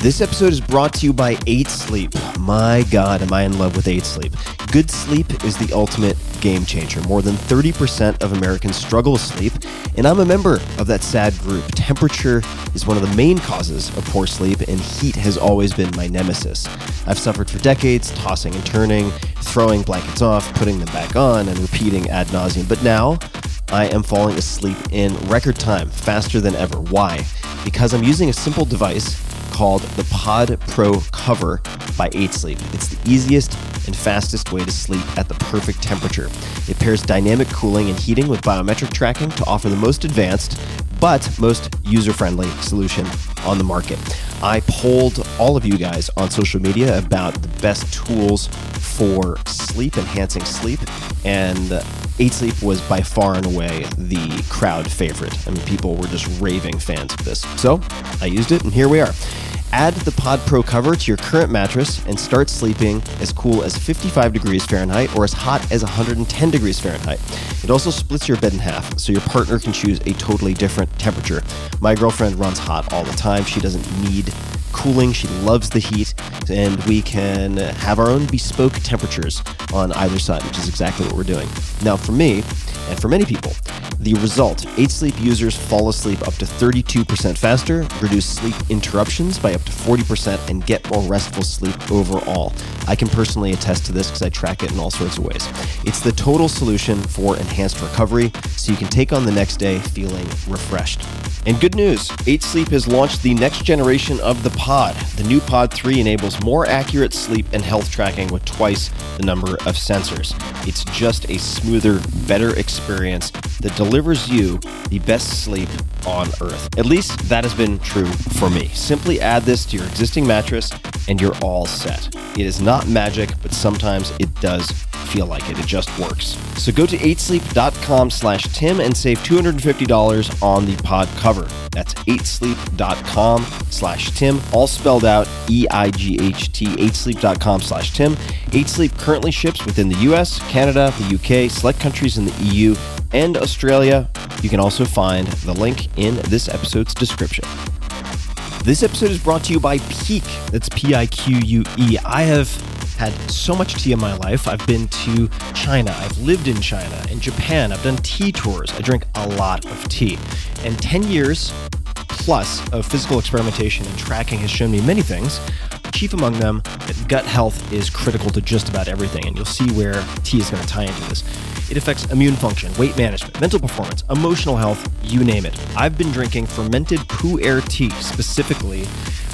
This episode is brought to you by 8 Sleep. My God, am I in love with 8 Sleep. Good sleep is the ultimate game changer. More than 30% of Americans struggle with sleep, and I'm a member of that sad group. Temperature is one of the main causes of poor sleep, and heat has always been my nemesis. I've suffered for decades, tossing and turning, throwing blankets off, putting them back on, and repeating ad nauseum. But now, I am falling asleep in record time, faster than ever. Why? Because I'm using a simple device called the Pod Pro Cover by 8 Sleep. It's the easiest and fastest way to sleep at the perfect temperature. It pairs dynamic cooling and heating with biometric tracking to offer the most advanced but most user friendly solution on the market. I polled all of you guys on social media about the best tools for sleep, enhancing sleep, and 8 Sleep was by far and away the crowd favorite. I mean, people were just raving fans of this. So I used it, and here we are. Add the Pod Pro cover to your current mattress and start sleeping as cool as 55 degrees Fahrenheit or as hot as 110 degrees Fahrenheit. It also splits your bed in half, so your partner can choose a totally different temperature. My girlfriend runs hot all the time. She doesn't need cooling. She loves the heat, and we can have our own bespoke temperatures on either side, which is exactly what we're doing. Now, for me, and for many people, The result 8 Sleep users fall asleep up to 32% faster, reduce sleep interruptions by up to 40%, and get more restful sleep overall. I can personally attest to this because I track it in all sorts of ways. It's the total solution for enhanced recovery so you can take on the next day feeling refreshed. And good news 8 Sleep has launched the next generation of the pod. The new Pod 3 enables more accurate sleep and health tracking with twice the number of sensors. It's just a smoother, better experience that delivers you the best sleep on earth. At least that has been true for me. Simply add this to your existing mattress and you're all set. It is not magic, but sometimes it does feel like it. It just works. So go to 8sleep.com slash Tim and save $250 on the pod cover. That's 8sleep.com slash Tim, all spelled out E-I-G-H-T, 8sleep.com slash Tim. 8sleep currently ships within the US, Canada, the UK, select countries in the EU, and Australia. You can also find the link in this episode's description. This episode is brought to you by Pique. That's P I Q U E. I have had so much tea in my life. I've been to China, I've lived in China, in Japan, I've done tea tours. I drink a lot of tea. And 10 years plus of physical experimentation and tracking has shown me many things. Chief among them, that gut health is critical to just about everything, and you'll see where tea is going to tie into this. It affects immune function, weight management, mental performance, emotional health, you name it. I've been drinking fermented Pu'er tea specifically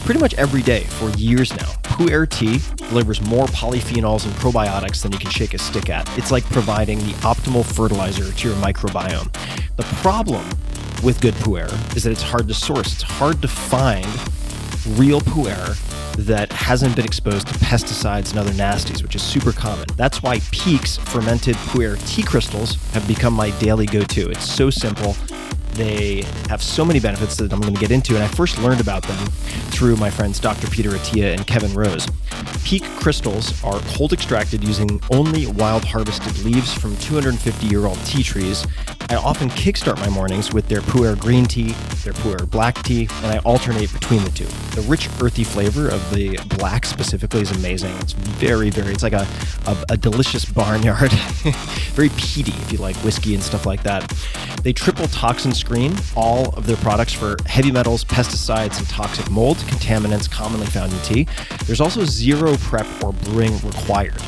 pretty much every day for years now. Pu'er tea delivers more polyphenols and probiotics than you can shake a stick at. It's like providing the optimal fertilizer to your microbiome. The problem with good pu'er is that it's hard to source. It's hard to find real pu'er that hasn't been exposed to pesticides and other nasties, which is super common. That's why Pique's fermented pu'er tea crystals have become my daily go-to. It's so simple. They have so many benefits that I'm going to get into, and I first learned about them through my friends Dr. Peter Attia and Kevin Rose. Pique crystals are cold extracted using only wild harvested leaves from 250 year old tea trees. I often kickstart my mornings with their pu'er green tea, their pu'er black tea, and I alternate between the two. The rich, earthy flavor of the black specifically is amazing. It's very, very, it's like a, a, a delicious barnyard. very peaty if you like whiskey and stuff like that. They triple toxin screen all of their products for heavy metals, pesticides, and toxic mold contaminants commonly found in tea. There's also zero prep or brewing required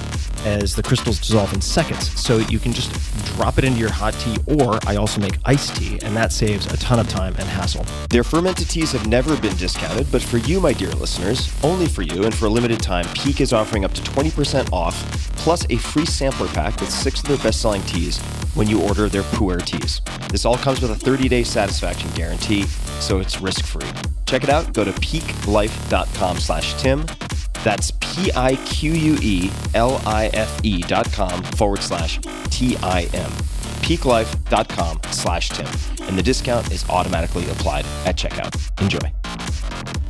as the crystals dissolve in seconds. So you can just drop it into your hot tea, or I also make iced tea, and that saves a ton of time and hassle. Their fermented teas have never been discounted, but for you, my dear listeners, only for you and for a limited time, Pique is offering up to 20% off, plus a free sampler pack with six of their best selling teas when you order their Pu'er teas. This all comes with a 30 day satisfaction guarantee, so it's risk free. Check it out. Go to piquelife.com slash Tim. That's P I Q U E L I F E dot com forward slash T I M. Piquelife.com slash Tim. And the discount is automatically applied at checkout. Enjoy.